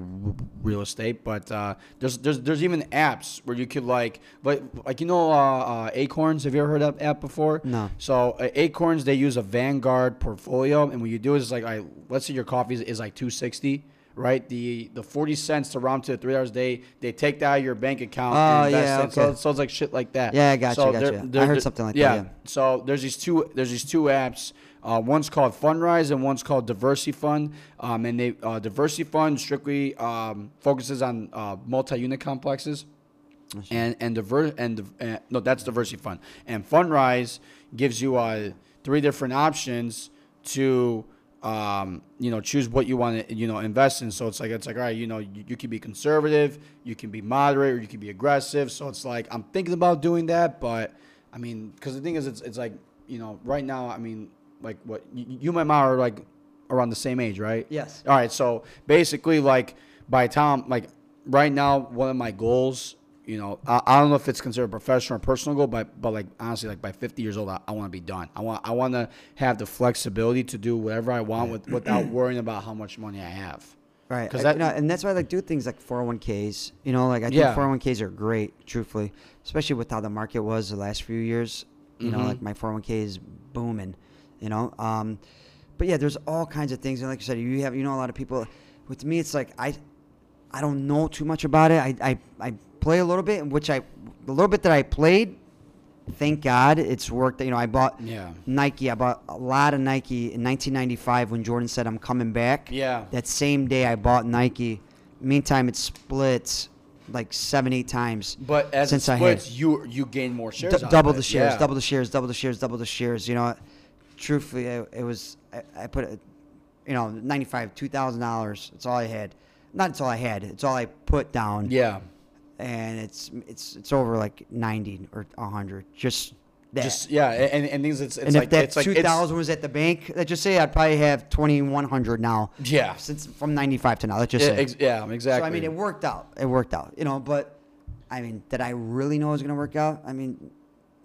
real estate, but uh, there's there's there's even apps where you could like, but like you know, uh, uh, Acorns. Have you ever heard of that app before? No. So uh, Acorns they use a Vanguard portfolio, and what you do is like, I let's say your coffee is, is like two sixty, right? The the forty cents to round to three dollars a day, they take that out of your bank account. Oh, and yeah, it. So, okay. so it's like shit like that. Yeah, I got you, So got you. I heard something like that, yeah. yeah. So there's these two there's these two apps. Uh, one's called Fundrise and one's called DiversyFund. Um, and they uh, DiversyFund strictly um, focuses on uh, multi-unit complexes. And and diver and uh, no, that's DiversyFund. And Fundrise gives you uh, three different options to um, you know choose what you want to you know invest in. So it's like it's like all right, you know you, you can be conservative, you can be moderate, or you can be aggressive. So it's like I'm thinking about doing that, but I mean, because the thing is, it's it's like you know right now, I mean, like what you, you and my mom are like around the same age, right? Yes. All right, so basically, like by time, like right now, one of my goals, you know, I, I don't know if it's considered a professional or personal goal, but but like honestly, like by 50 years old, I, I want to be done. I want I want to have the flexibility to do whatever I want with, without worrying about how much money I have. Right. Because that- you know, and that's why I like do things like 401ks. You know, like I think Yeah. 401ks are great, truthfully, especially with how the market was the last few years. You know, Mhm. like my 401k is booming. You know, um, but yeah, there's all kinds of things. And like you said, you have you know a lot of people. With me, it's like I, I don't know too much about it. I I, I play a little bit, in which I the little bit that I played. Thank God it's worked. You know, I bought Yeah. Nike. I bought a lot of Nike in 1995 when Jordan said I'm coming back. Yeah. That same day I bought Nike. Meantime, it splits like seven, eight times. But as Since it I had- splits, you you gain more shares. D- double the shares, Yeah. double the shares, double the shares, double the shares. You know, truthfully, it, it was I, I put it, you know, ninety five, two thousand dollars. It's all I had. Not it's all I had. It's all I put down. Yeah. And it's it's it's over like ninety or hundred. Just that. Just yeah, and and things it's it's and like if that it's like two thousand was at the bank, let's just say I'd probably have twenty one hundred now. Yeah. Since from ninety five to now, let's just Yeah, say. ex- yeah, exactly. So I mean, it worked out. It worked out, you know. But I mean, did I really know it was going to work out? I mean,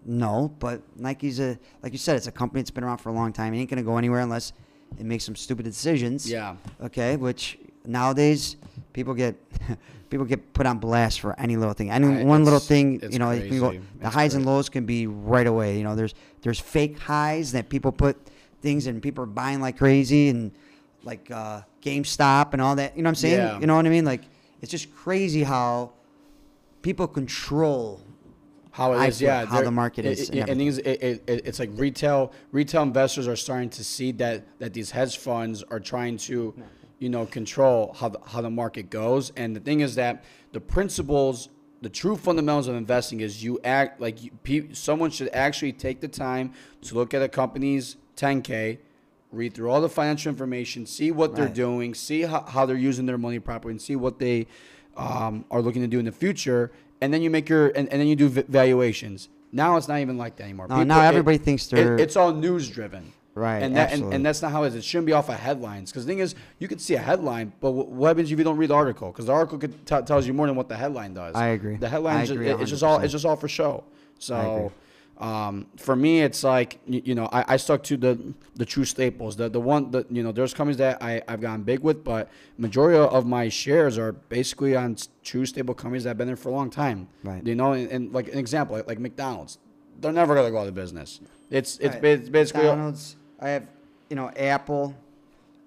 no. But Nike's a like you said, it's a company that's been around for a long time. It ain't going to go anywhere unless it makes some stupid decisions. Yeah. Okay. Which nowadays people get people get put on blast for any little thing. Any I- one little thing, you know, can go, the It's highs and lows can be right away. You know, there's there's fake highs that people put things and people are buying like crazy and like uh, GameStop and all that. You know what I'm saying? Yeah. You know what I mean? Like it's just crazy how people control. How it is, yeah. how the market is, it- and things, it, it, it- it's like retail retail investors are starting to see that that these hedge funds are trying to, you know, control how the, how the market goes. And the thing is that the principles, the true fundamentals of investing is you act like you, pe- someone should actually take the time to look at a company's 10k. Read through all the financial information, see what they're doing, see how, how they're using their money properly, and see what they um, are looking to do in the future. And then you make your and, and then you do v- valuations. Now it's not even like that anymore. No, now everybody thinks they're- it's all news driven. Right, And that and, and that's not how it is. It shouldn't be off of headlines. Because the thing is, you could see a headline, but what happens if you don't read the article? Because the article could t- tells you more than what the headline does. I agree. The headline I just, agree it's just all it's just all for show. So. Um, for me, it's like you, you know I, I stuck to the the true staples. The the one that you know there's companies that I I've gotten big with, but majority of my shares are basically on true stable companies that have been there for a long time. Right. You know, and, and like an example, like, like McDonald's, they're never gonna go out of business. It's it's, Right. it's basically McDonald's. I have, you know, Apple.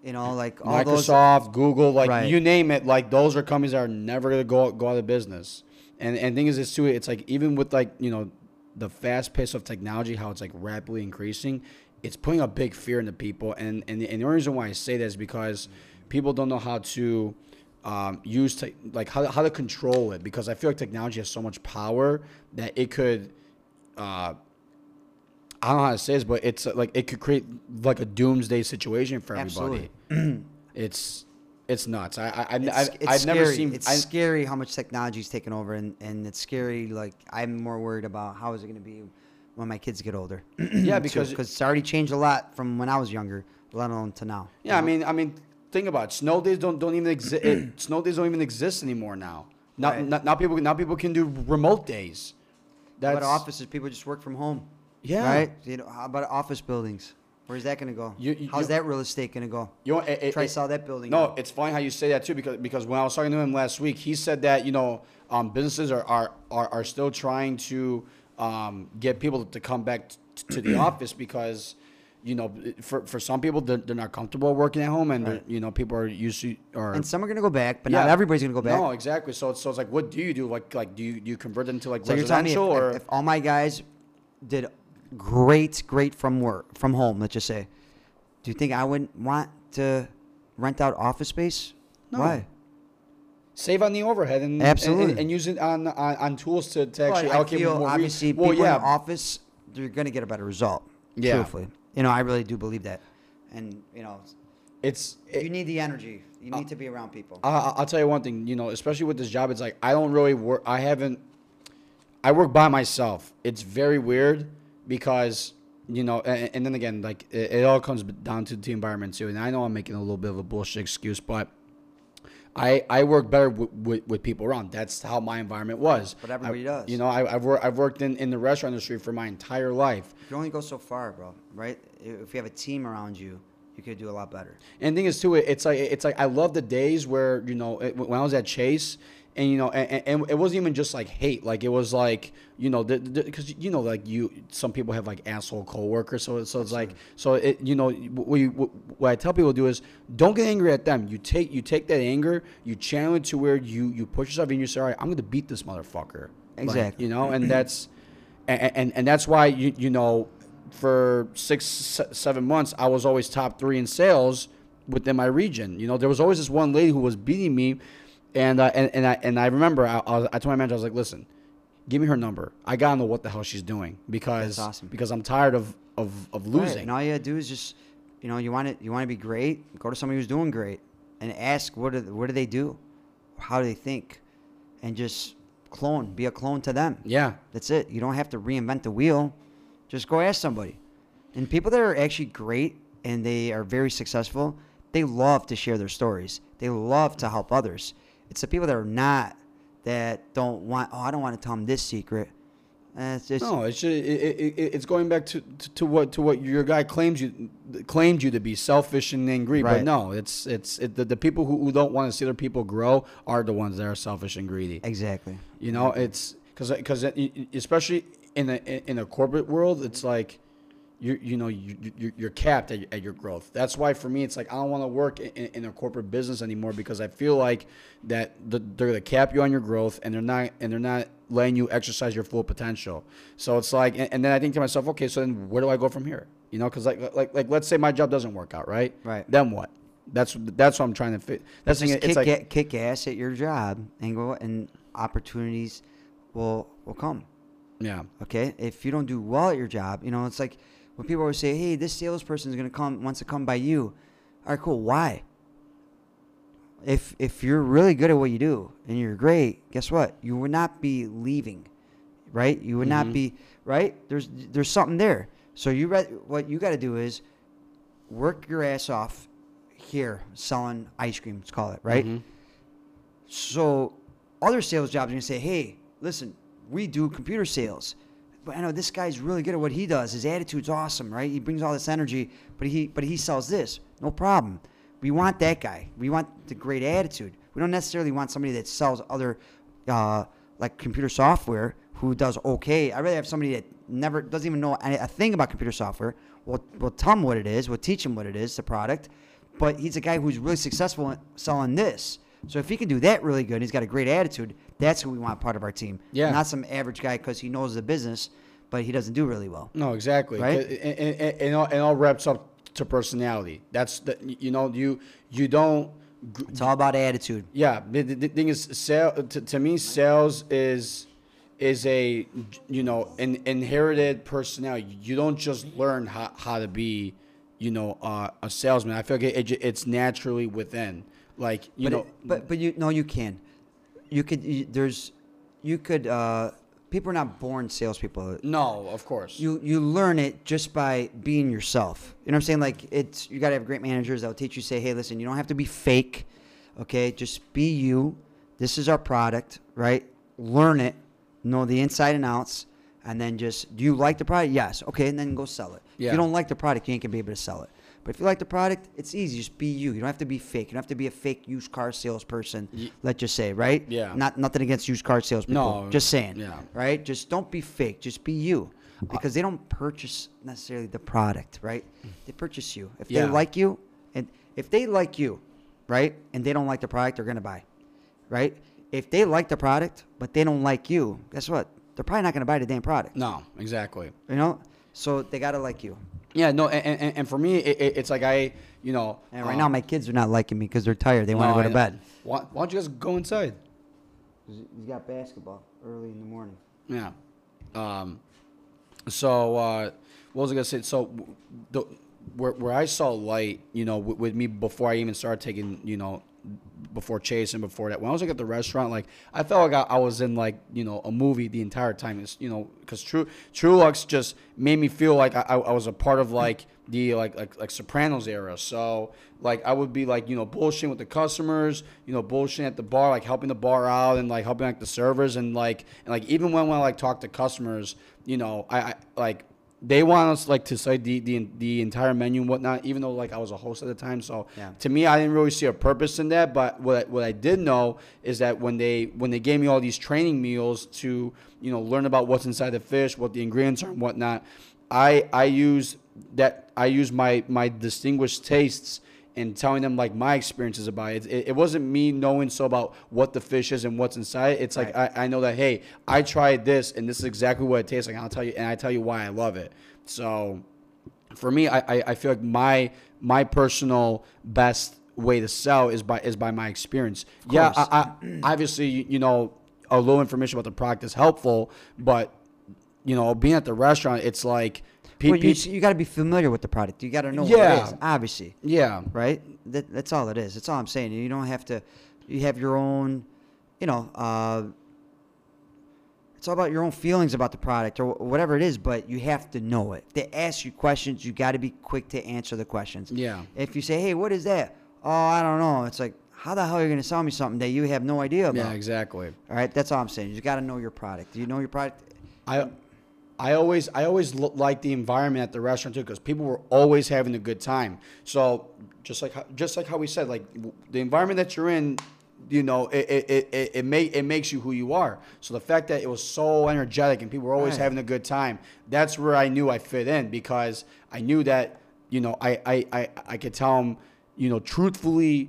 You know, like all those. Microsoft, Google, like Right. you name it, like those are companies that are never gonna go go out of business. And and thing is, is too, it's like even with like you know the fast pace of technology, how it's like rapidly increasing, it's putting a big fear into people. And and, and the only reason why I say that is because people don't know how to um, use te- like how how to control it. Because I feel like technology has so much power that it could. Uh, I don't know how to say this, but it's like it could create like a doomsday situation for everybody. Absolutely. it's It's nuts. I, I, I've, It's, I've, it's I've scary. never seen. It's I, scary how much technology's taken over, and, and it's scary. Like I'm more worried about how is it going to be when my kids get older. Yeah, because- because it's already changed a lot from when I was younger, let alone to now. yeah, I mean, I mean, think about it. Snow days don't don't even exist. snow days don't even exist anymore now. Now, Right. now, now people now people can do remote days. How That's about offices? People just work from home. Yeah. Right. You know, how about office buildings? Where's that going to go? You- you- How's that real estate going to go? You know, it, Try it- sell that building. No, out. it's funny how you say that too, because because when I was talking to him last week, he said that you know um, businesses are, are are are still trying to um, get people to come back t- to the office because you know for for some people they're, they're not comfortable working at home and Right. you know people are used to or and some are going to go back, but not everybody's going to go back. No, exactly. So it's so it's like, what do you do? Like like do you do you convert them to like So you're telling me if, residential or if, if all my guys did great, great from work, from home, let's just say, do you think I wouldn't want to rent out office space? No. Why? save on the overhead and Absolutely. and, and use it on, on on tools to, to actually I allocate feel more. re- obviously well, people yeah, in office, they're going to get a better result. Yeah. Truthfully, you know, I really do believe that, and you know, it's it- you need the energy. You uh, need to be around people. I- I'll tell you one thing, you know, especially with this job, it's like I don't really work. I haven't. I work by myself. It's very weird because you know, and, and then again, like it, it all comes down to the environment too. And I know I'm making a little bit of a bullshit excuse, but I I work better with, with, with people around. That's how my environment was. But everybody I- does. You know, I, I've worked I've worked in, in the restaurant industry for my entire life. you can only go so far, bro. Right? If you have a team around you, you could do a lot better. And the thing is too, it's like it's like I love the days where you know it, when I was at Chase, and you know, and, and it wasn't even just like hate, like it was like you know, because you know, like you, some people have like asshole coworkers, so so it's like so it you know what, you, what, I tell people to do is don't get angry at them. You take you take that anger, you channel it to where you you push yourself and you say, all right, I'm gonna beat this motherfucker. Like, Exactly. you know, and that's and, and and that's why you you know for six seven months I was always top three in sales within my region. You know, there was always this one lady who was beating me, and uh, and and I and I remember I, I, was, I told my manager I was like, listen, give me her number. I gotta know what the hell she's doing because That's awesome. because I'm tired of of, of Right, losing. And all you gotta do is just, you know, you want it, you want to be great. Go to somebody who's doing great, and ask what do what do they do, how do they think, and just clone, be a clone to them. Yeah, That's it. You don't have to reinvent the wheel. Just go ask somebody. And people that are actually great and they are very successful, they love to share their stories. They love to help others. It's the people that are not that don't want. Oh, I don't want to tell them this secret. Eh, it's just no, it's just, it, it, it, it's going back to, to, to what to what your guy claims you claimed you to be selfish and angry, but no, it's it's it, the, the people who, who don't want to see other people grow are the ones that are selfish and greedy. exactly. You know, it's because because especially in a in a corporate world, it's like you you know you you- you're capped at, at your growth. That's why for me, it's like I don't want to work in, in a corporate business anymore because I feel like that the, they're gonna cap you on your growth and they're not and they're not letting you exercise your full potential. So it's like, and, and then I think to myself, okay, so then where do I go from here? You know, because like like like let's say my job doesn't work out, right? Right. Then what? That's that's what I'm trying to fit. That's Just thing. kick, It's like a- kick ass at your job and go and opportunities will will come. yeah. Okay, if you don't do well at your job, you know it's like when people always say, "Hey, this salesperson is gonna come wants to come by you." All right, cool. Why? If if you're really good at what you do and you're great, guess what? You would not be leaving, right? You would Mhm. not be right. There's there's something there. So you re- what you got to do is work your ass off here selling ice cream. Let's call it right. Mhm. So other sales jobs are gonna say, "Hey, listen, we do computer sales, but I know this guy's really good at what he does. His attitude's awesome, right? He brings all this energy, but he but he sells this. No problem. We want that guy. We want the great attitude. We don't necessarily want somebody that sells other, uh, like computer software who does okay. I rather have somebody that never doesn't even know a thing about computer software. We'll, we'll tell him what it is. We'll teach him what it is, the product. But he's a guy who's really successful selling this. So if he can do that really good, and he's got a great attitude. That's who we want part of our team. Yeah. Not some average guy because he knows the business, but he doesn't do really well. No, exactly. Right? And, and, and, all, and all wraps up to personality. That's the you know you you don't. It's all about attitude. Yeah, the, the, the thing is, sale to, to me, sales is is a you know an inherited personality. You don't just learn how, how to be you know uh, a salesman. I feel like it, it, it's naturally within. Like you but know, it- but but you no, you can. You could. You, there's, you could. uh People are not born salespeople. no, of course. You you learn it just by being yourself. You know what I'm saying? Like it's you got to have great managers that'll teach you. Say, hey, listen, you don't have to be fake. Okay, just be you. This is our product, right? Learn it, know the inside and outs, and then just do you like the product? Yes. Okay, and then go sell it. If Yeah. you don't like the product, you ain't gonna be able to sell it. But if you like the product, it's easy. Just be you. You don't have to be fake. You don't have to be a fake used car salesperson. Ye- let's just say, right? Yeah. Not nothing against used car salespeople. No, Just saying. yeah. Right. Just don't be fake. Just be you. Uh, because they don't purchase necessarily the product, right? They purchase you. If Yeah. they like you, and if they like you, right, and they don't like the product, they're gonna buy, right? If they like the product but they don't like you, guess what? They're probably not gonna buy the damn product. no, exactly. You know. So they gotta like you. Yeah, no, and, and, and for me, it, it, it's like I, you know, And right um, now, my kids are not liking me because they're tired. They want no, to go to bed. Why, why don't you guys go inside? He's got basketball early in the morning. Yeah. Um, so uh, what was I gonna say? So the where where I saw light, you know, with, with me before I even started taking, you know, before Chase and before that, when I was like at the restaurant, like I felt like I, I was in like you know a movie the entire time. It's you know because True Truluck's just made me feel like I, I was a part of like the like like like Sopranos era. So like I would be like you know bullshitting with the customers, you know bullshitting at the bar, like helping the bar out and like helping like the servers and like and like even when when I like talk to customers, you know I, I like they want us like to say the, the the entire menu and whatnot, even though like I was a host at the time. So Yeah. to me, I didn't really see a purpose in that. But what I, what I did know is that when they when they gave me all these training meals to you know learn about what's inside the fish, what the ingredients are and whatnot, I I use that I use my my distinguished tastes and telling them like my experiences about it. It, it wasn't me knowing so about what the fish is and what's inside. It's like I, I know that hey, I tried this and this is exactly what it tastes like. And I'll tell you and I tell you why I love it. So for me, I, I, I feel like my my personal best way to sell is by is by my experience. Yeah. I, I, obviously you know a little information about the product is helpful, but you know being at the restaurant, it's like pe- Well, you, pe- you got to be familiar with the product. You got to know what it is, obviously. yeah, right? That, that's all it is. That's all I'm saying. You don't have to. You have your own, you know. Uh, it's all about your own feelings about the product or whatever it is, but you have to know it. They ask you questions, you got to be quick to answer the questions. Yeah. If you say, "Hey, what is that?" Oh, I don't know. It's like, how the hell are you going to sell me something that you have no idea about? yeah, exactly. All right, that's all I'm saying. You got to know your product. Do you know your product? I I always I always like the environment at the restaurant too because people were always having a good time. So just like how, just like how we said, like the environment that you're in, you know, it it it, it, it, make, it makes you who you are. So the fact that it was so energetic and people were always Right. having a good time, that's where I knew I fit in because I knew that you know I I I, I could tell them you know truthfully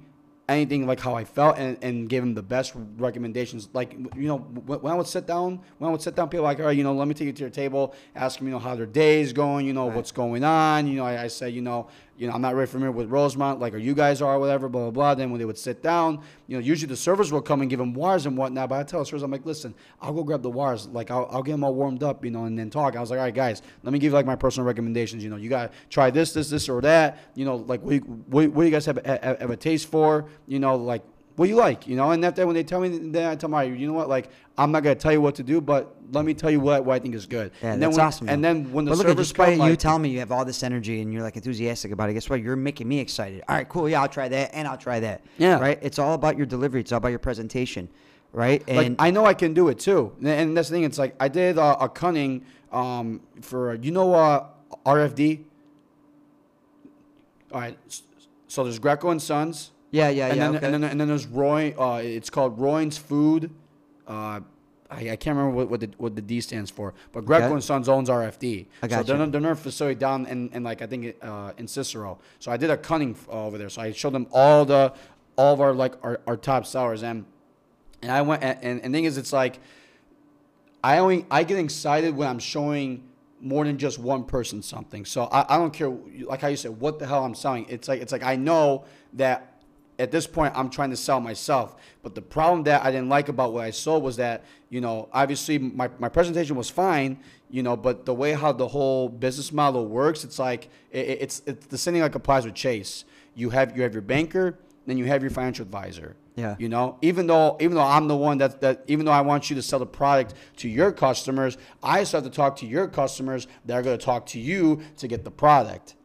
anything like how I felt and, and give them the best recommendations. Like you know, when, I would sit down, when I would sit down, people like, all right, you know, let me take you to your table, ask them, you know, how their day is going, you know, Right. what's going on. You know, I, I say, you know, you know, I'm not really familiar with Rosemont, like, or you guys are, whatever, blah blah blah. Then when they would sit down, you know, usually the servers will come and give them wires and whatnot. But I tell the servers, I'm like, listen, I'll go grab the wires, like I'll, I'll get them all warmed up, you know, and then talk. I was like, all right, guys, let me give you like my personal recommendations. You know, you gotta try this, this, this, or that. You know, like what, what, what do you guys have, have, have a taste for? You know, like what you like, you know, and after when they tell me, then I tell my, you know what, like I'm not gonna tell you what to do, but let me tell you what, what I think is good. Yeah, and that's then when, awesome. And then when the but look, at servers just come, you like, telling me you have all this energy and you're like enthusiastic about it, guess what? You're making me excited. All right, cool. Yeah, I'll try that, and I'll try that. Yeah. Right. It's all about your delivery. It's all about your presentation. Right. like And I know I can do it too, and, and that's the thing. It's like I did uh, a cunning um, for you know uh, RFD. All right, so there's Greco and Sons, yeah, yeah, and yeah. then okay. and then and then there's Roy. Uh, it's called Roy's Food. Uh, I, I can't remember what, what the what the D stands for, but Greco Okay. and Sons owns RFD. I So got they're, they're their facility down in, in like I think uh, in Cicero. So I did a cunning over there. So I showed them all the all of our like our, our top sellers and and I went and, and, and thing is it's like I only I get excited when I'm showing more than just one person something. So I, I don't care like how you said what the hell I'm selling. It's like it's like I know that at this point I'm trying to sell myself. But the problem that I didn't like about what I sold was that, you know, obviously my, my presentation was fine, you know, but the way how the whole business model works, it's like it, it's it's the same thing like applies with Chase. You have you have your banker, then you have your financial advisor. Yeah. You know, even though even though I'm the one that that even though I want you to sell the product to your customers, I still have to talk to your customers that are going to talk to you to get the product.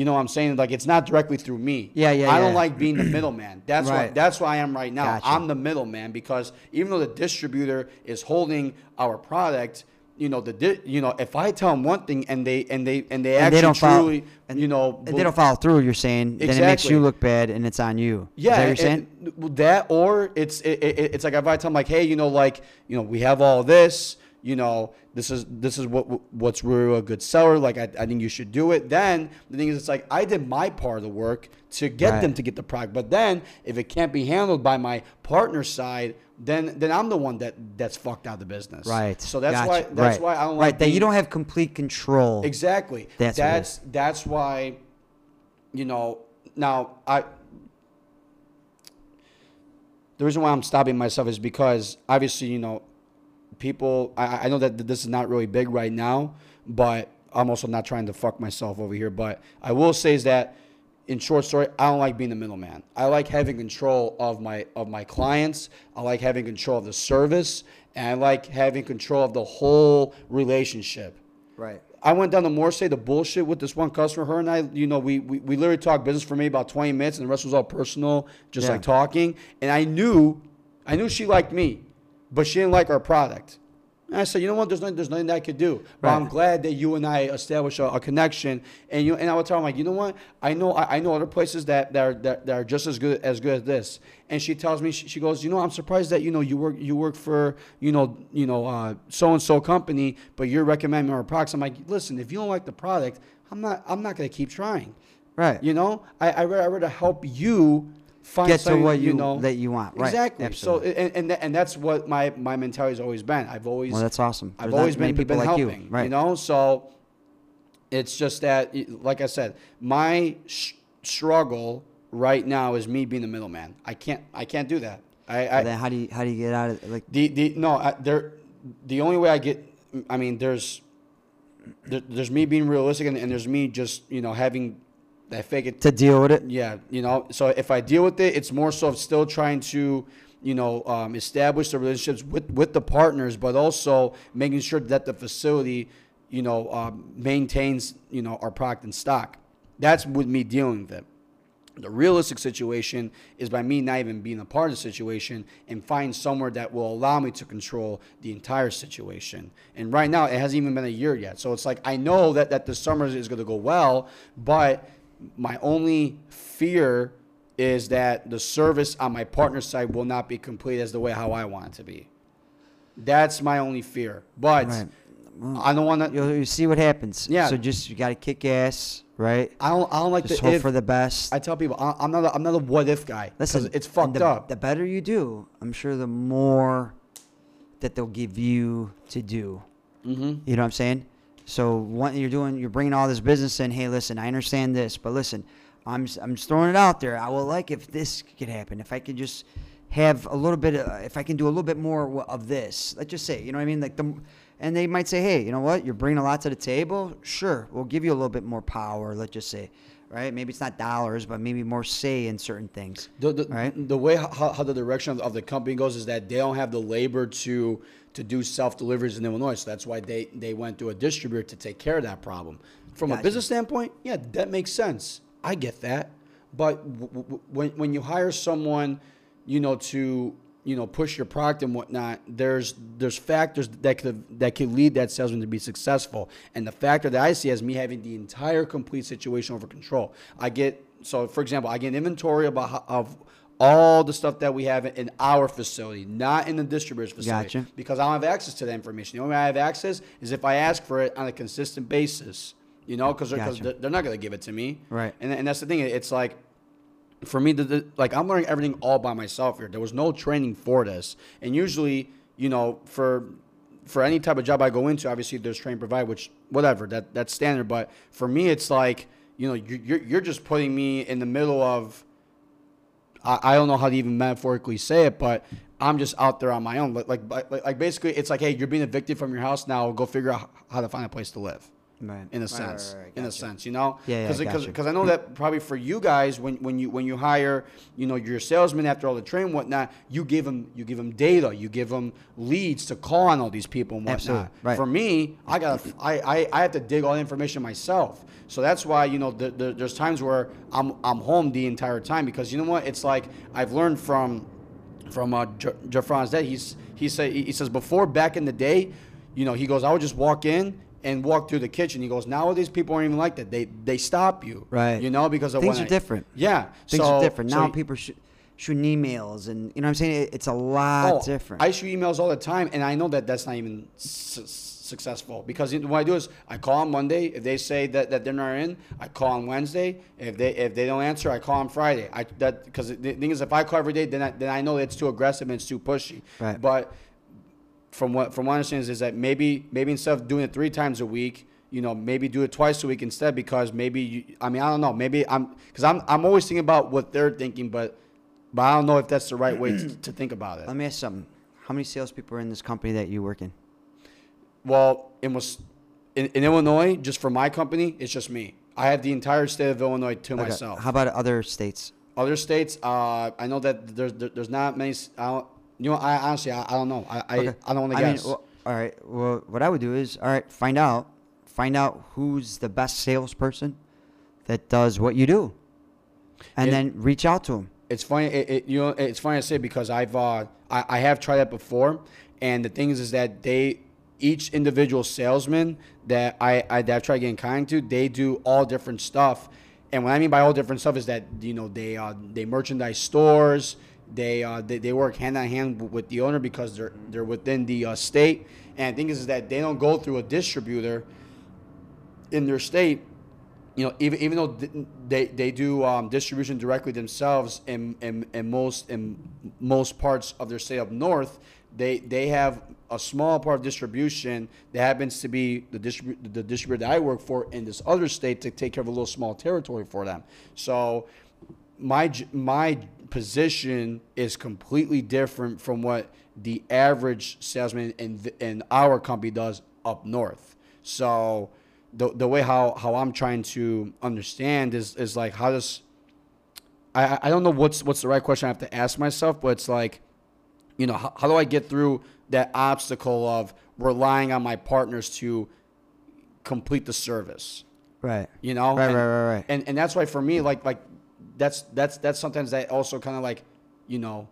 You know what I'm saying? Like it's not directly through me. Yeah, yeah, I don't yeah. like being the middleman. That's Right. what that's why I am right now. Gotcha. I'm the middleman because even though the distributor is holding our product, you know the di- you know if I tell them one thing and they and they and they And actually they don't follow- truly and- you know And they don't follow through. You're saying exactly. then it makes you look bad, and it's on you. yeah, Is that what you're saying? and- that or it's it, it, it's like if I tell them like, hey, you know, like you know, we have all this, you know, this is this is what what's really a good seller. Like I, I think you should do it. Then the thing is, it's like I did my part of the work to get Right. them to get the product. But then if it can't be handled by my partner side, then then I'm the one that that's fucked out of the business. Right. So that's Gotcha. why that's right. why I don't right like that you don't have complete control. Exactly. That's that's that's why, you know. Now I. The reason why I'm stopping myself is because obviously you know, people. I, I know that this is not really big right now, but I'm also not trying to fuck myself over here. But I will say is that, in short story, I don't like being the middleman. I like having control of my of my clients. I like having control of the service, and I like having control of the whole relationship. Right. I went down to Morse, the bullshit with this one customer. Her and I, you know, we, we, we literally talked business for maybe about 20 minutes, and the rest was all personal, just Yeah. like talking. And I knew, I knew she liked me, but she didn't like our product. And I said, you know what? There's nothing, there's nothing that I could do. But Right. I'm glad that you and I established a, a connection. And you and I would tell her, I'm like, you know what? I know I, I know other places that, that are that, that are just as good as good as this. And she tells me, she, she goes, you know, I'm surprised that you know you work you work for you know you know so and so company, but you're recommending our products. I'm like, listen, if you don't like the product, I'm not I'm not gonna keep trying. Right. You know, I I rather help you find Get to what that, you, you know that you want. Right. exactly. Absolutely. So and and, that, and that's what my my mentality has always been. I've always well, that's awesome. I've There's always been, people been like helping, you. Right. know. So it's just that, like I said, my sh- struggle right now is me being the middleman. I can't, I can't do that. I, I then how do you how do you get out of it? Like the the no, I, there, the only way I get, I mean, there's, there, there's me being realistic, and, and there's me just you know having fake it to deal with it? yeah, you know. So if I deal with it, it's more so of still trying to, you know, um, establish the relationships with with the partners, but also making sure that the facility, you know, um, maintains, you know, our product in stock. That's with me dealing with it. The realistic situation is by me not even being a part of the situation and find somewhere that will allow me to control the entire situation. And right now, it hasn't even been a year yet. So it's like I know that, that the summer is going to go well, but my only fear is that the service on my partner's side will not be complete as the way how I want it to be. That's my only fear. But Right. I don't want to. You'll you see what happens. Yeah. So just you got to kick ass, right? I don't. I don't like Just the hope if. for the best. I tell people I, I'm not. A, I'm not a what if guy. Listen, it's fucked the, up. The better you do, I'm sure the more that they'll give you to do. mm-hmm. You know what I'm saying? So what you're doing, you're bringing all this business in. Hey, listen, I understand this, but listen, I'm I'm just throwing it out there. I will like if this could happen. If I could just have a little bit, of, if I can do a little bit more of this. Let's just say, you know what I mean? Like the, and they might say, hey, you know what? You're bringing a lot to the table. Sure, we'll give you a little bit more power. Let's just say, right? Maybe it's not dollars, but maybe more say in certain things. The, the, Right. the way how, how the direction of, of the company goes is that they don't have the labor to to do self deliveries in Illinois, so that's why they they went to a distributor to take care of that problem. From Gotcha. a business standpoint, yeah, that makes sense. I get that, but w- w- when when you hire someone, you know to you know push your product and whatnot, there's there's factors that could that could lead that salesman to be successful, and the factor that I see as me having the entire complete situation over control. I get so for example, I get inventory about how, of all the stuff that we have in our facility, not in the distributor's facility. Gotcha. Because I don't have access to that information. The only way I have access is if I ask for it on a consistent basis. You know, because they're, Gotcha. they're, they're not going to give it to me. Right. And, and that's the thing. It's like, for me, the, the, like I'm learning everything all by myself here. There was no training for this. And usually, you know, for for any type of job I go into, obviously there's training provided, which whatever that that's standard. But for me, it's like you know you're, you're just putting me in the middle of I, I don't know how to even metaphorically say it, but I'm just out there on my own. Like, like, like, like basically, it's like, hey, you're being evicted from your house now. Go figure out how to find a place to live. Right. in a sense right, right, in a sense you know Yeah, yeah, because gotcha. because I know that probably for you guys when, when you when you hire you know your salesman after all the training whatnot you give them you give them data you give them leads to call on all these people and whatnot Absolutely, right. for me I got I, I I have to dig all the information myself so that's why you know the, the, there's times where I'm I'm home the entire time because you know what it's like I've learned from from uh, J- Jafran's dad. He's he said he says before back in the day, you know, he goes I would just walk in and walk through the kitchen. He goes nowadays people aren't even like that. They they stop you, Right. You know because of Things are I- different. Yeah, Things so, are different so now. he- people sh- shooting emails, and you know what I'm saying. It's a lot Oh, different. I shoot emails all the time, and I know that that's not even su- successful because what I do is I call on Monday. If they say that, that they're not in, I call on Wednesday. If they if they don't answer, I call on Friday. I that because the thing is, if I call every day, then I, then I know it's too aggressive and it's too pushy. Right. But from what from what I understand is, that maybe maybe instead of doing it three times a week, you know, maybe do it twice a week instead because maybe you, I mean I don't know maybe I'm because I'm I'm always thinking about what they're thinking, but but I don't know if that's the right way to, to think about it. Let me ask something. How many salespeople are in this company that you work in? Well, it was in, in Illinois, just for my company, it's just me. I have the entire state of Illinois to Okay. myself. How about other states? Other states, uh, I know that there's there, there's not many. I don't, you know, I honestly I, I don't know. I I, Okay. I don't want to I mean, guess. well, all right. Well, what I would do is, all right, find out, find out who's the best salesperson that does what you do, and It- then reach out to them. it's funny. It, it, you know, it's funny to say because I've uh, I, I have tried that before, and the thing is, is that they each individual salesman that I, I that I've tried getting kind to, they do all different stuff. And what I mean by all different stuff is that you know they uh, they merchandise stores. They, uh, they they work hand in hand with the owner because they're they're within the uh, state. And the thing is, is that they don't go through a distributor in their state you know, even even though they they do um, distribution directly themselves in, in in most in most parts of their state up north, they they have a small part of distribution that happens to be the distribu- the distributor that I work for in this other state to take care of a little small territory for them. So my my position is completely different from what the average salesman in th- in our company does up north. So the the way how how I'm trying to understand is is like how does I I- don't know what's what's the right question I have to ask myself, but it's like you know how, how do I get through that obstacle of relying on my partners to complete the service Right. you know Right, and, right, right, right. and and that's why for me like like that's that's that's sometimes that also kind of like you know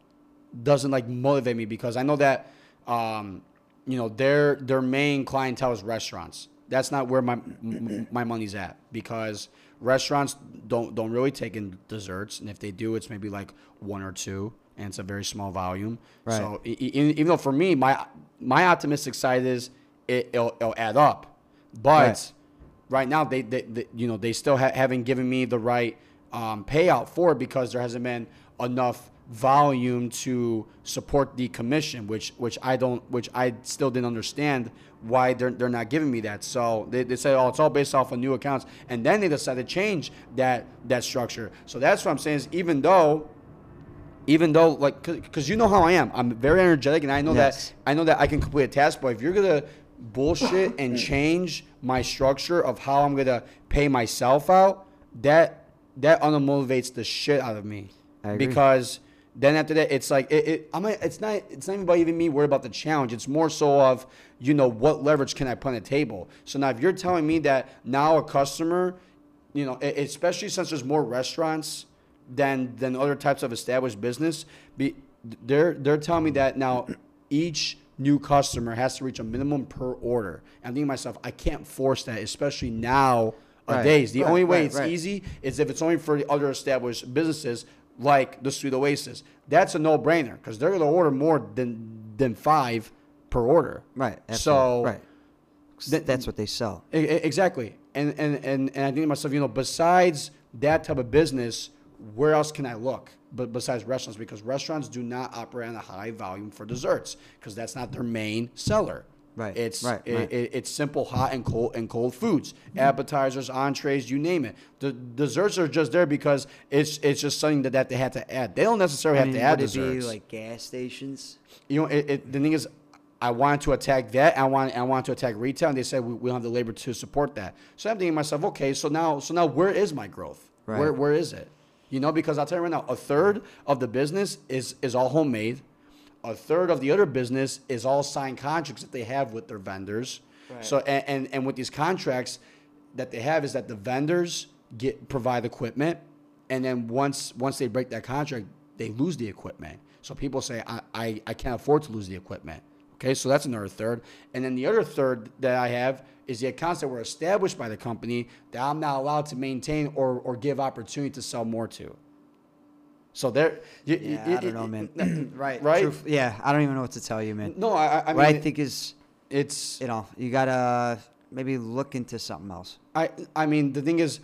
doesn't like motivate me because i know that um you know their their main clientele is restaurants that's not where my m- my money's at because restaurants don't don't really take in desserts and if they do it's maybe like one or two and it's a very small volume Right. so even though for me my my optimistic side is it, it'll, it'll add up but Right. right now they, they, they you know they still ha- haven't given me the right um, payout for it because there hasn't been enough volume to support the commission which which I don't which I still didn't understand why they're, they're not giving me that. So they, they say oh it's all based off of new accounts. And then they decided to change that that structure. So that's what I'm saying is even though even though like because you know how I am. I'm very energetic and I know Yes. that I know that I can complete a task but if you're gonna bullshit and change my structure of how I'm gonna pay myself out that that unmotivates the shit out of me. Because then after that it's like it, it I'm not, it's not it's not even about even me worried about the challenge. It's more so of you know what leverage can I put on the table? So now if you're telling me that now a customer you know especially since there's more restaurants than than other types of established business be they're they're telling me that now each new customer has to reach a minimum per order. I'm thinking to myself i can't force that especially now Right, days the right, only way right, it's easy is if it's only for the other established businesses like the sweet oasis that's a no-brainer because they're going to order more than than five per order Right. so right. Th- That's what they sell. Exactly. And, and, and, and I think to myself, you know, besides that type of business, where else can I look? But besides restaurants, because restaurants do not operate on a high volume for desserts, because that's not their main seller. Right, It's right, it, right. It, it's simple hot and cold and cold foods, appetizers, entrees, you name it. The desserts are just there because it's it's just something that, that they have to add. They don't necessarily I have mean, to add would it desserts. be like gas stations? you know, it, it, the thing is, I wanted to attack that. I want I wanted to attack retail, and they said we, we don't have the labor to support that. So I'm thinking to myself, okay, so now so now where is my growth? Right. Where where is it? You know, because I'll tell you right now, a third of the business is is all homemade. A third of the other business is all signed contracts that they have with their vendors. Right. So and, and and with these contracts that they have is that the vendors get provide equipment, and then once once they break that contract, they lose the equipment. So people say I, I, I can't afford to lose the equipment. Okay, so that's another third. And then the other third that I have is the accounts that were established by the company that I'm not allowed to maintain or, or give opportunity to sell more to. So there, you, Yeah, you- I don't know, man. right. Right? Truth- yeah, I don't even know what to tell you, man. No, I, I- mean, what I think is, it's you know, you gotta maybe look into something else. I I mean the thing is,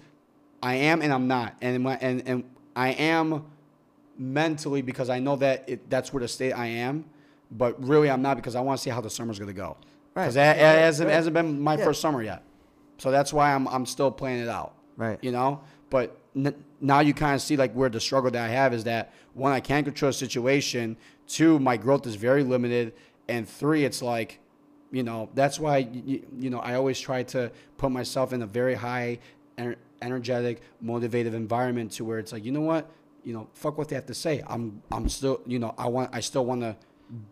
I am and I'm not, and my, and and I am mentally because I know that it, that's where the state I am, but really I'm not because I want to see how the summer's gonna go. Right. Because it, Yeah, hasn't, right. hasn't been my Yeah. first summer yet, so that's why I'm I'm still playing it out. Right. You know, but now you kind of see like where the struggle that I have is that one I can't control the situation, two my growth is very limited, and three it's like you know that's why you, you know i always try to put myself in a very high ener- energetic motivated environment to where it's like you know what? You know fuck what they have to say. I'm i'm still you know i want i still want to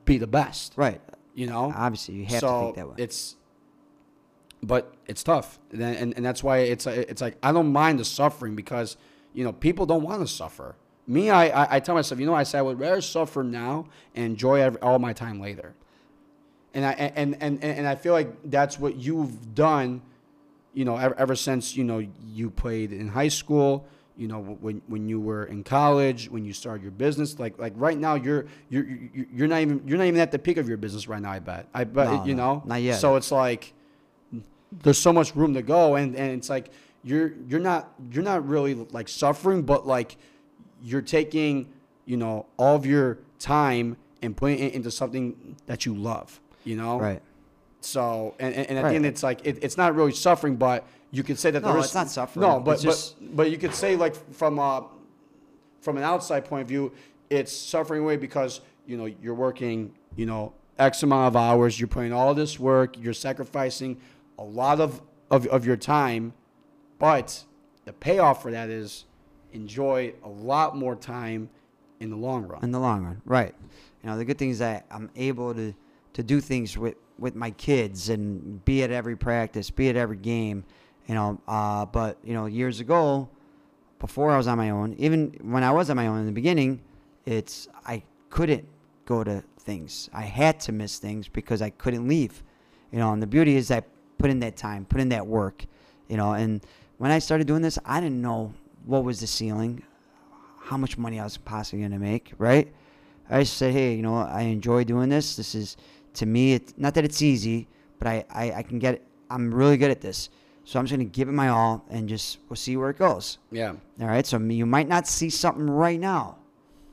be the best. Right. you know? Obviously, you have so to think that way. it's but it's tough and, and and that's why it's it's like i don't mind the suffering because you know people don't want to suffer me I, I i tell myself you know i say i would rather suffer now and enjoy every, all my time later and I and, and and I feel like that's what you've done, you know, ever, ever since you know you played in high school, you know, when when you were in college, when you started your business, like like right now you're you're you're you're not even you're not even at the peak of your business right now. I bet. I bet No, you no, know. not yet. So it's like there's so much room to go, and and it's like you're you're not you're not really like suffering, but like you're taking you know all of your time and putting it into something that you love. You know. right. So, and, and, and at Right. the end, it's like it, it's not really suffering, but you could say that No, there is it's not suffering. No, but just- but but you could say like from uh from an outside point of view, it's suffering away because you know you're working you know x amount of hours, you're putting all this work, you're sacrificing a lot of of, of your time, but the payoff for that is enjoy a lot more time in the long run. in the long run. Right. You know, the good thing is that I'm able to to do things with with my kids and be at every practice, be at every game. You know, uh, but you know, years ago, before I was on my own, even when I was on my own in the beginning, it's I couldn't go to things. I had to miss things because I couldn't leave. You know, and the beauty is I put in that time, put in that work. You know, and when I started doing this, I didn't know what was the ceiling, how much money I was possibly going to make, right? I just said, hey, you know, I enjoy doing this. This is, to me, it's not that it's easy, but I, I, I can get it. I'm really good at this. So I'm just going to give it my all and just we'll see where it goes. yeah. All right. So you might not see something right now,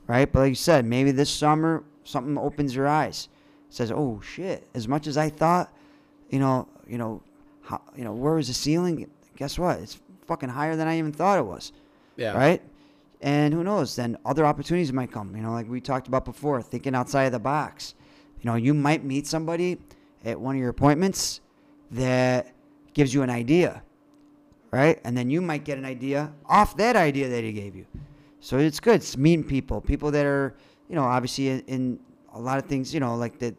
right? But like you said, maybe this summer something opens your eyes. Says, oh shit! As much as I thought, you know, you know, how, you know, where was the ceiling? Guess what? It's fucking higher than I even thought it was. Yeah. Right. And who knows? Then other opportunities might come. You know, like we talked about before, thinking outside of the box. You know, you might meet somebody at one of your appointments that gives you an idea right? And then you might get an idea off that idea that he gave you. So it's good. It's meeting people, people that are, you know, obviously in, in a lot of things, you know, like the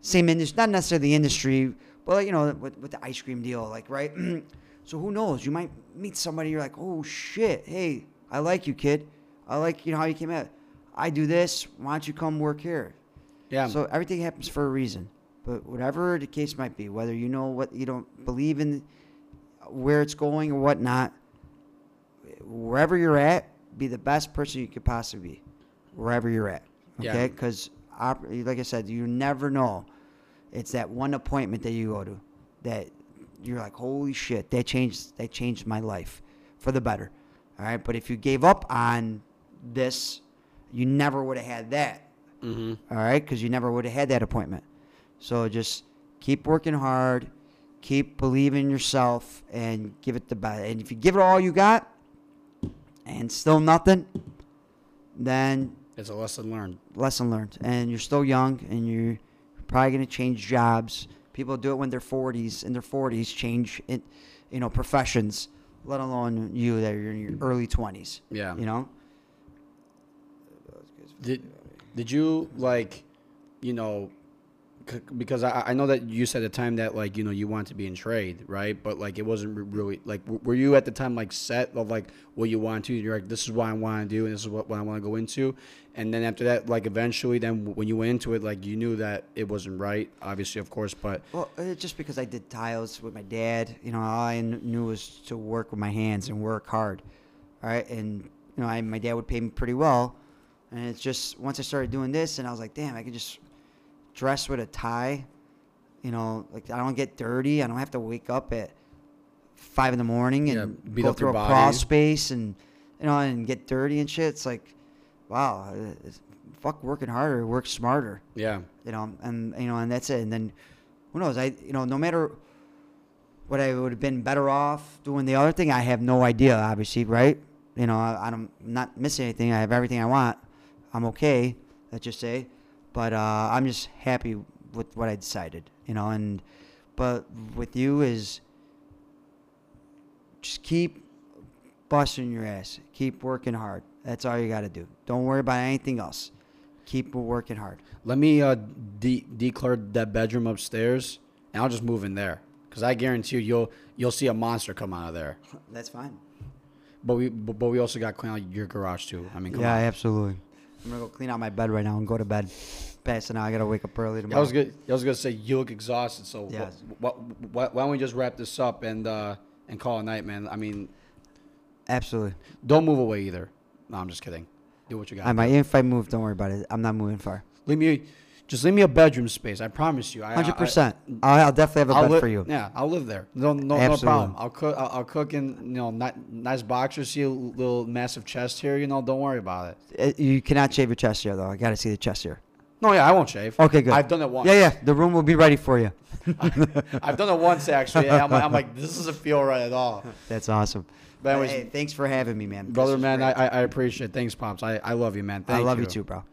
same industry, not necessarily the industry, like, you know, with, with the ice cream deal, like, right? so who knows? You might meet somebody, you're like, oh shit, hey, I like you, kid. I like, you know, how you came out. I do this. Why don't you come work here? Yeah. So everything happens for a reason. But whatever the case might be, whether you know what you don't believe in, where it's going or whatnot, wherever you're at, be the best person you could possibly be, wherever you're at. Okay? Because, like I said, you never know. It's that one appointment that you go to that you're like, holy shit, that changed that changed my life for the better. All right. But if you gave up on this, you never would have had that. mm-hmm. All right, because you never would have had that appointment. So just keep working hard, keep believing in yourself, and give it the best. And if you give it all you got, and still nothing, then It's a lesson learned. lesson learned. And you're still young, and you're probably going to change jobs. People do it when they're 40s, in their 40s, change it, you know, professions, let alone you that you're in your early 20s. Yeah. You know? Did did you like, you know, because I, I know that you said at the time that like you know you wanted to be in trade, right? But like it wasn't really like were you at the time like set of like what you want to? You're like this is what I want to do and this is what, what I want to go into, and then after that, like eventually, then when you went into it, like you knew that it wasn't right, obviously, of course, but Well, uh, just because I did tiles with my dad, you know, all I knew was to work with my hands and work hard. Right. And, you know, I, my dad would pay me pretty well. And it's just once I started doing this, and I was like, damn, I could just dress with a tie. You know, like I don't get dirty. I don't have to wake up at five in the morning Yeah, and beat go up through a body. crawl space and, you know, and get dirty and shit. It's like, wow, it's, fuck working harder, work smarter yeah, you know, and you know, and that's it. And then who knows? I you know, no matter what I would have been better off doing the other thing, I have no idea. Obviously, right? You know, I, I'm not missing anything. I have everything I want. I'm okay. Let's just say, but uh, I'm just happy with what I decided. You know, and but with you is just keep busting your ass. Keep working hard. That's all you got to do. Don't worry about anything else. Keep working hard. Let me uh, de- declare that bedroom upstairs, and I'll just move in there. Cause I guarantee you, you'll you'll see a monster come out of there. That's fine. But we but, but we also got clean out your garage too. I mean, come yeah, on. absolutely. I'm gonna go clean out my bed right now and go to bed. Passing out. I gotta wake up early tomorrow. I was good. I was gonna say you look exhausted. So wh- Yes. wh- wh- why don't we just wrap this up and uh, and call it a night, man? I mean, Absolutely. don't move away either. No, I'm just kidding. Do what you got. I might if I move. Don't worry about it. I'm not moving far. Leave me, just leave me a bedroom space. I promise you. Hundred percent. I'll definitely have a I'll bed li- for you. Yeah, I'll live there. No, no, no problem. I'll cook. I'll, I'll cook in you know ni- nice boxers. See a little massive chest here. You know, don't worry about it. Uh, You cannot shave your chest here, though. I gotta see the chest here. No, yeah, I won't shave. Okay, good. I've done it once. Yeah, yeah. The room will be ready for you. I've done it once actually. I'm, I'm like, this doesn't feel right at all. That's awesome. But anyways, hey, thanks for having me, man. Brother, man. I, I I appreciate. it. Thanks, pops. I, I love you, man. Thank I love you you too, bro.